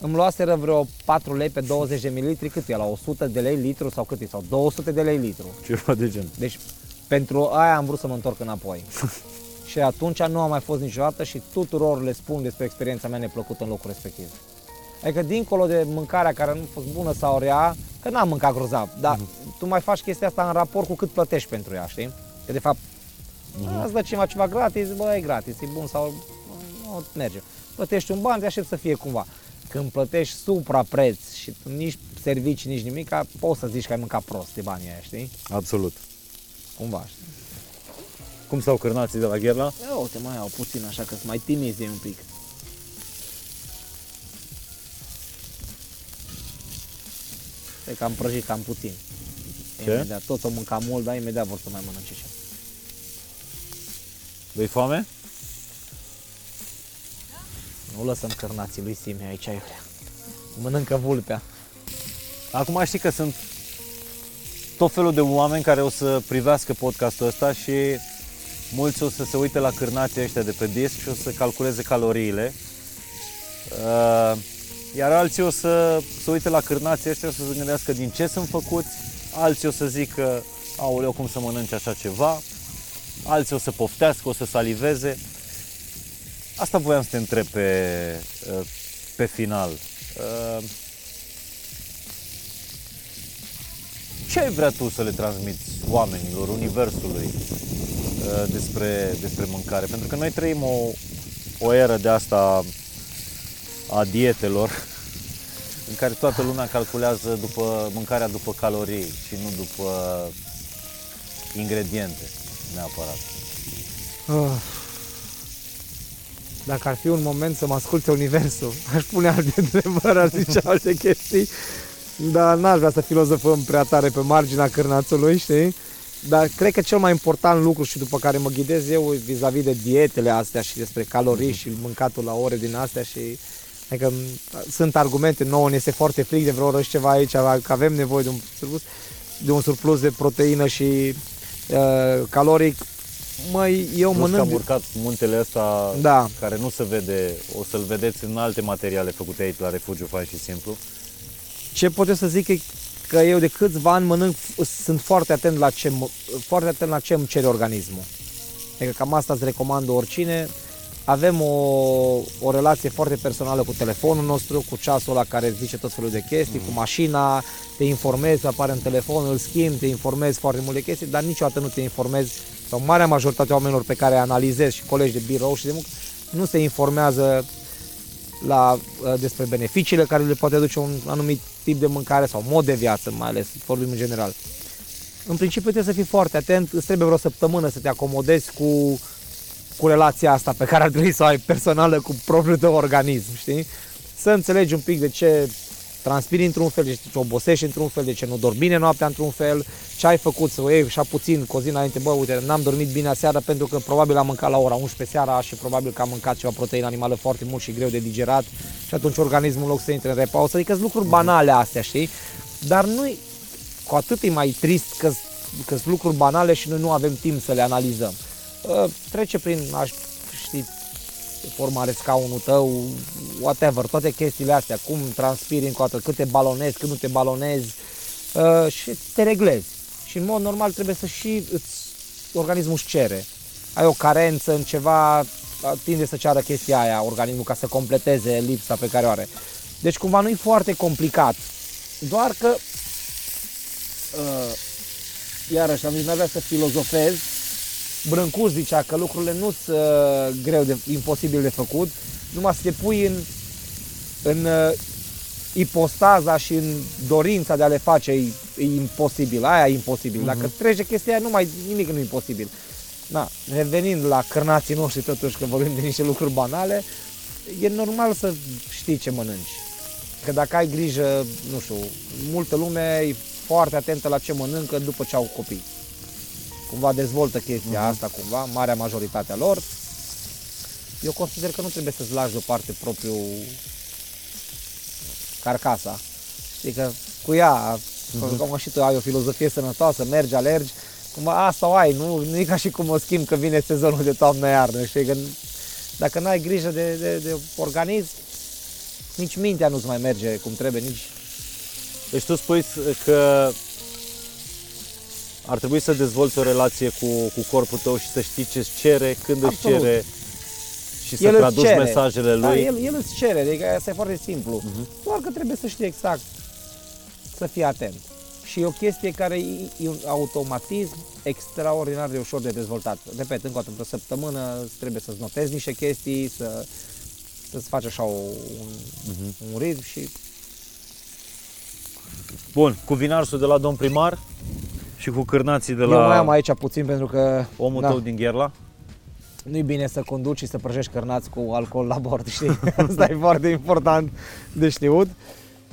îmi luaseră vreo 4 lei pe 20 de mililitri, cât e, la 100 de lei litru sau cât e, sau 200 de lei litru. Ceva de gen. Deci pentru aia am vrut să mă întorc înapoi. și atunci nu am mai fost niciodată și tuturor le spun despre experiența mea neplăcută în locul respectiv. Adică dincolo de mâncarea care nu a fost bună sau rea, că n-am mâncat grozav, dar tu mai faci chestia asta în raport cu cât plătești pentru ea, știi? Că de fapt, mm îți dă cineva ceva gratis, bă, e gratis, e bun sau nu, merge. Plătești un ban, te aștept să fie cumva. Când plătești suprapreț și tu nici servicii, nici nimic, poți să zici că ai mâncat prost de banii aia, știi? Absolut. Cumva, știi? Cum stau cârnații de la Gherla? Ia uite, mai au puțin așa că sunt mai timizi un pic. Cred că am prăjit cam puțin. Ce? Imediat, toți au mâncat mult, dar imediat vor să mai mănânce și Dă-i foame? Nu lăsăm cărnații lui Sime aici, aiurea. Mănâncă vulpea. Acum știi că sunt tot felul de oameni care o să privească podcastul ăsta și mulți o să se uite la cârnații ăștia de pe disc și o să calculeze caloriile Uh, iar alții o să se uite la cârnații ăștia să se gândească din ce sunt făcuți, alții o să zică, aoleu, cum să mănânci așa ceva, alții o să poftească, o să saliveze. Asta voiam să te întreb pe, uh, pe final. Uh, ce ai vrea tu să le transmiți oamenilor, universului uh, despre, despre mâncare? Pentru că noi trăim o, o eră de asta a dietelor în care toată lumea calculează după mâncarea după calorii și nu după ingrediente neapărat. Uh, dacă ar fi un moment să mă asculte universul, aș pune alte întrebări, aș zice alte chestii, dar n-aș vrea să filozofăm prea tare pe marginea cârnațului, știi? Dar cred că cel mai important lucru și după care mă ghidez eu vis-a-vis de dietele astea și despre calorii și mâncatul la ore din astea și Adică sunt argumente, nouă ne este foarte fric de vreo oră și ceva aici, că avem nevoie de un surplus, de un surplus de proteină și uh, caloric. Măi, eu Plus mănânc... că am urcat muntele ăsta da. care nu se vede, o să-l vedeți în alte materiale făcute aici la Refugiu Fain și Simplu. Ce pot eu să zic e că eu de câțiva ani mănânc, sunt foarte atent la ce, foarte atent la ce îmi cere organismul. Adică cam asta îți recomand oricine avem o, o relație foarte personală cu telefonul nostru, cu ceasul la care îți zice tot felul de chestii, mm. cu mașina, te informezi, apare în telefon, îl schimbi, te informezi foarte multe chestii, dar niciodată nu te informezi, sau marea majoritate a oamenilor pe care analizezi și colegi de birou și de muncă, nu se informează la, uh, despre beneficiile care le poate aduce un anumit tip de mâncare sau mod de viață, mai ales, vorbim în general. În principiu trebuie să fii foarte atent, îți trebuie vreo săptămână să te acomodezi cu cu relația asta pe care ar trebui să o ai personală cu propriul tău organism, știi? Să înțelegi un pic de ce transpiri într-un fel, de ce obosești într-un fel, de ce nu dormi bine noaptea într-un fel, ce ai făcut să o iei așa puțin cu o zi înainte, bă, uite, n-am dormit bine aseară pentru că probabil am mâncat la ora 11 seara și probabil că am mâncat ceva proteină animală foarte mult și greu de digerat și atunci organismul în loc să intre în repausă, adică sunt lucruri banale astea, știi? Dar nu cu atât e mai trist că sunt lucruri banale și noi nu avem timp să le analizăm. Ă, trece prin, aș ști, formare scaunul tău, whatever, toate chestiile astea, cum transpiri încă o dată, cât te balonezi, cât nu te balonezi uh, și te reglezi. Și în mod normal trebuie să și îți, organismul își cere. Ai o carență în ceva, tinde să ceară chestia aia, organismul, ca să completeze lipsa pe care o are. Deci cumva nu e foarte complicat, doar că, uh, iarăși am zis, n-avea să filozofez, Brâncuș zicea că lucrurile nu sunt uh, greu de, imposibil de făcut, numai să te pui în, în uh, ipostaza și în dorința de a le face e, e imposibil, aia e imposibil. Uh-huh. Dacă mhm. trece chestia aia, nu mai nimic nu e imposibil. Na, revenind la cărnații noștri totuși, că vorbim de niște lucruri banale, e normal să știi ce mănânci. Că dacă ai grijă, nu știu, multă lume e foarte atentă la ce mănâncă după ce au copii cumva dezvoltă chestia uh-huh. asta, cumva, marea majoritatea lor. Eu consider că nu trebuie să-ți lași deoparte propriul carcasa. Știi că cu ea, uh-huh. cum și tu ai o filozofie sănătoasă, mergi, alergi, cumva asta o ai, nu, nu e ca și cum o schimb că vine sezonul de toamnă-iarnă, știi, că dacă nu ai grijă de, de, de organism, nici mintea nu-ți mai merge cum trebuie, nici... Deci tu spui că ar trebui să dezvolți o relație cu, cu corpul tău și să știi ce cere, când Absolut. îți cere și să el traduci cere. mesajele da, lui. Da, el, el îți cere, adică asta e foarte simplu. Uh-huh. Doar că trebuie să știi exact, să fii atent. Și e o chestie care e un automatism extraordinar de ușor de dezvoltat. Repet, încă o dată, o săptămână trebuie să-ți notezi niște chestii, să, să-ți faci așa un, uh-huh. un ritm și... Bun, cu vinarsul de la domn primar, și cu cârnații de la... Eu mai am aici puțin pentru că... Omul da. tău din Gherla? Nu-i bine să conduci și să prăjești cărnați cu alcool la bord, știi? Asta e foarte important de știut.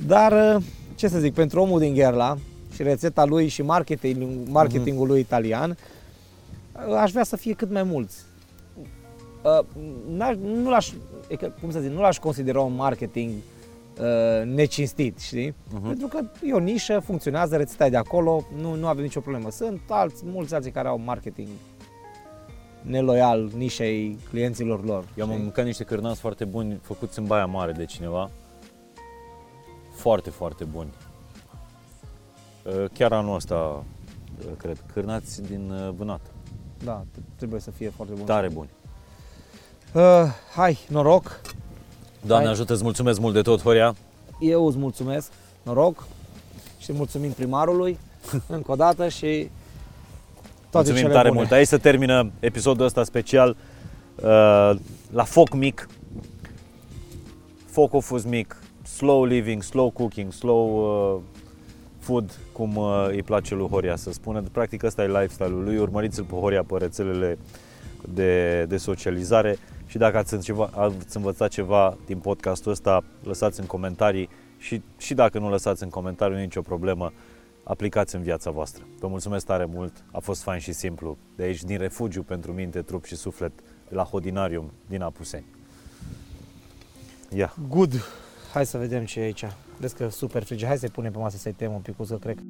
Dar, ce să zic, pentru omul din Gherla și rețeta lui și marketing, marketingul lui italian, aș vrea să fie cât mai mulți. Nu l-aș, cum să zic, nu l-aș considera un marketing uh, uh, necinstit, știi? Uh-huh. Pentru că e o nișă, funcționează, rețeta de acolo, nu, nu avem nicio problemă. Sunt alți, mulți alții care au marketing neloial nișei clienților lor. Eu am știi? mâncat niște cârnați foarte buni, făcuți în Baia Mare de cineva. Foarte, foarte buni. Uh, Chiar anul ăsta, uh, cred, cârnați din uh, vânat. Da, t- trebuie să fie foarte bun. Tare buni. Uh, hai, noroc. Doamne Hai. ajută, îți mulțumesc mult de tot, Horia. Eu îți mulțumesc, noroc. Și mulțumim primarului încă o dată și toate Mulțumim cele tare bune. mult. Aici se termină episodul ăsta special uh, la foc mic. Focul fus mic, slow living, slow cooking, slow uh, food, cum uh, îi place lui Horia să spună. Practic ăsta e lifestyle-ul lui. Urmăriți-l pe Horia pe rețelele de, de socializare și dacă ați, ceva, ați învățat ceva din podcastul ăsta, lăsați în comentarii și, și dacă nu lăsați în comentarii, nu e nicio problemă, aplicați în viața voastră. Vă mulțumesc tare mult, a fost fain și simplu. De aici, din refugiu pentru minte, trup și suflet, de la Hodinarium din Apuseni. Ia. Good. Hai să vedem ce e aici. Vezi că super frige. Hai să-i punem pe masă să-i tem un pic, că cred că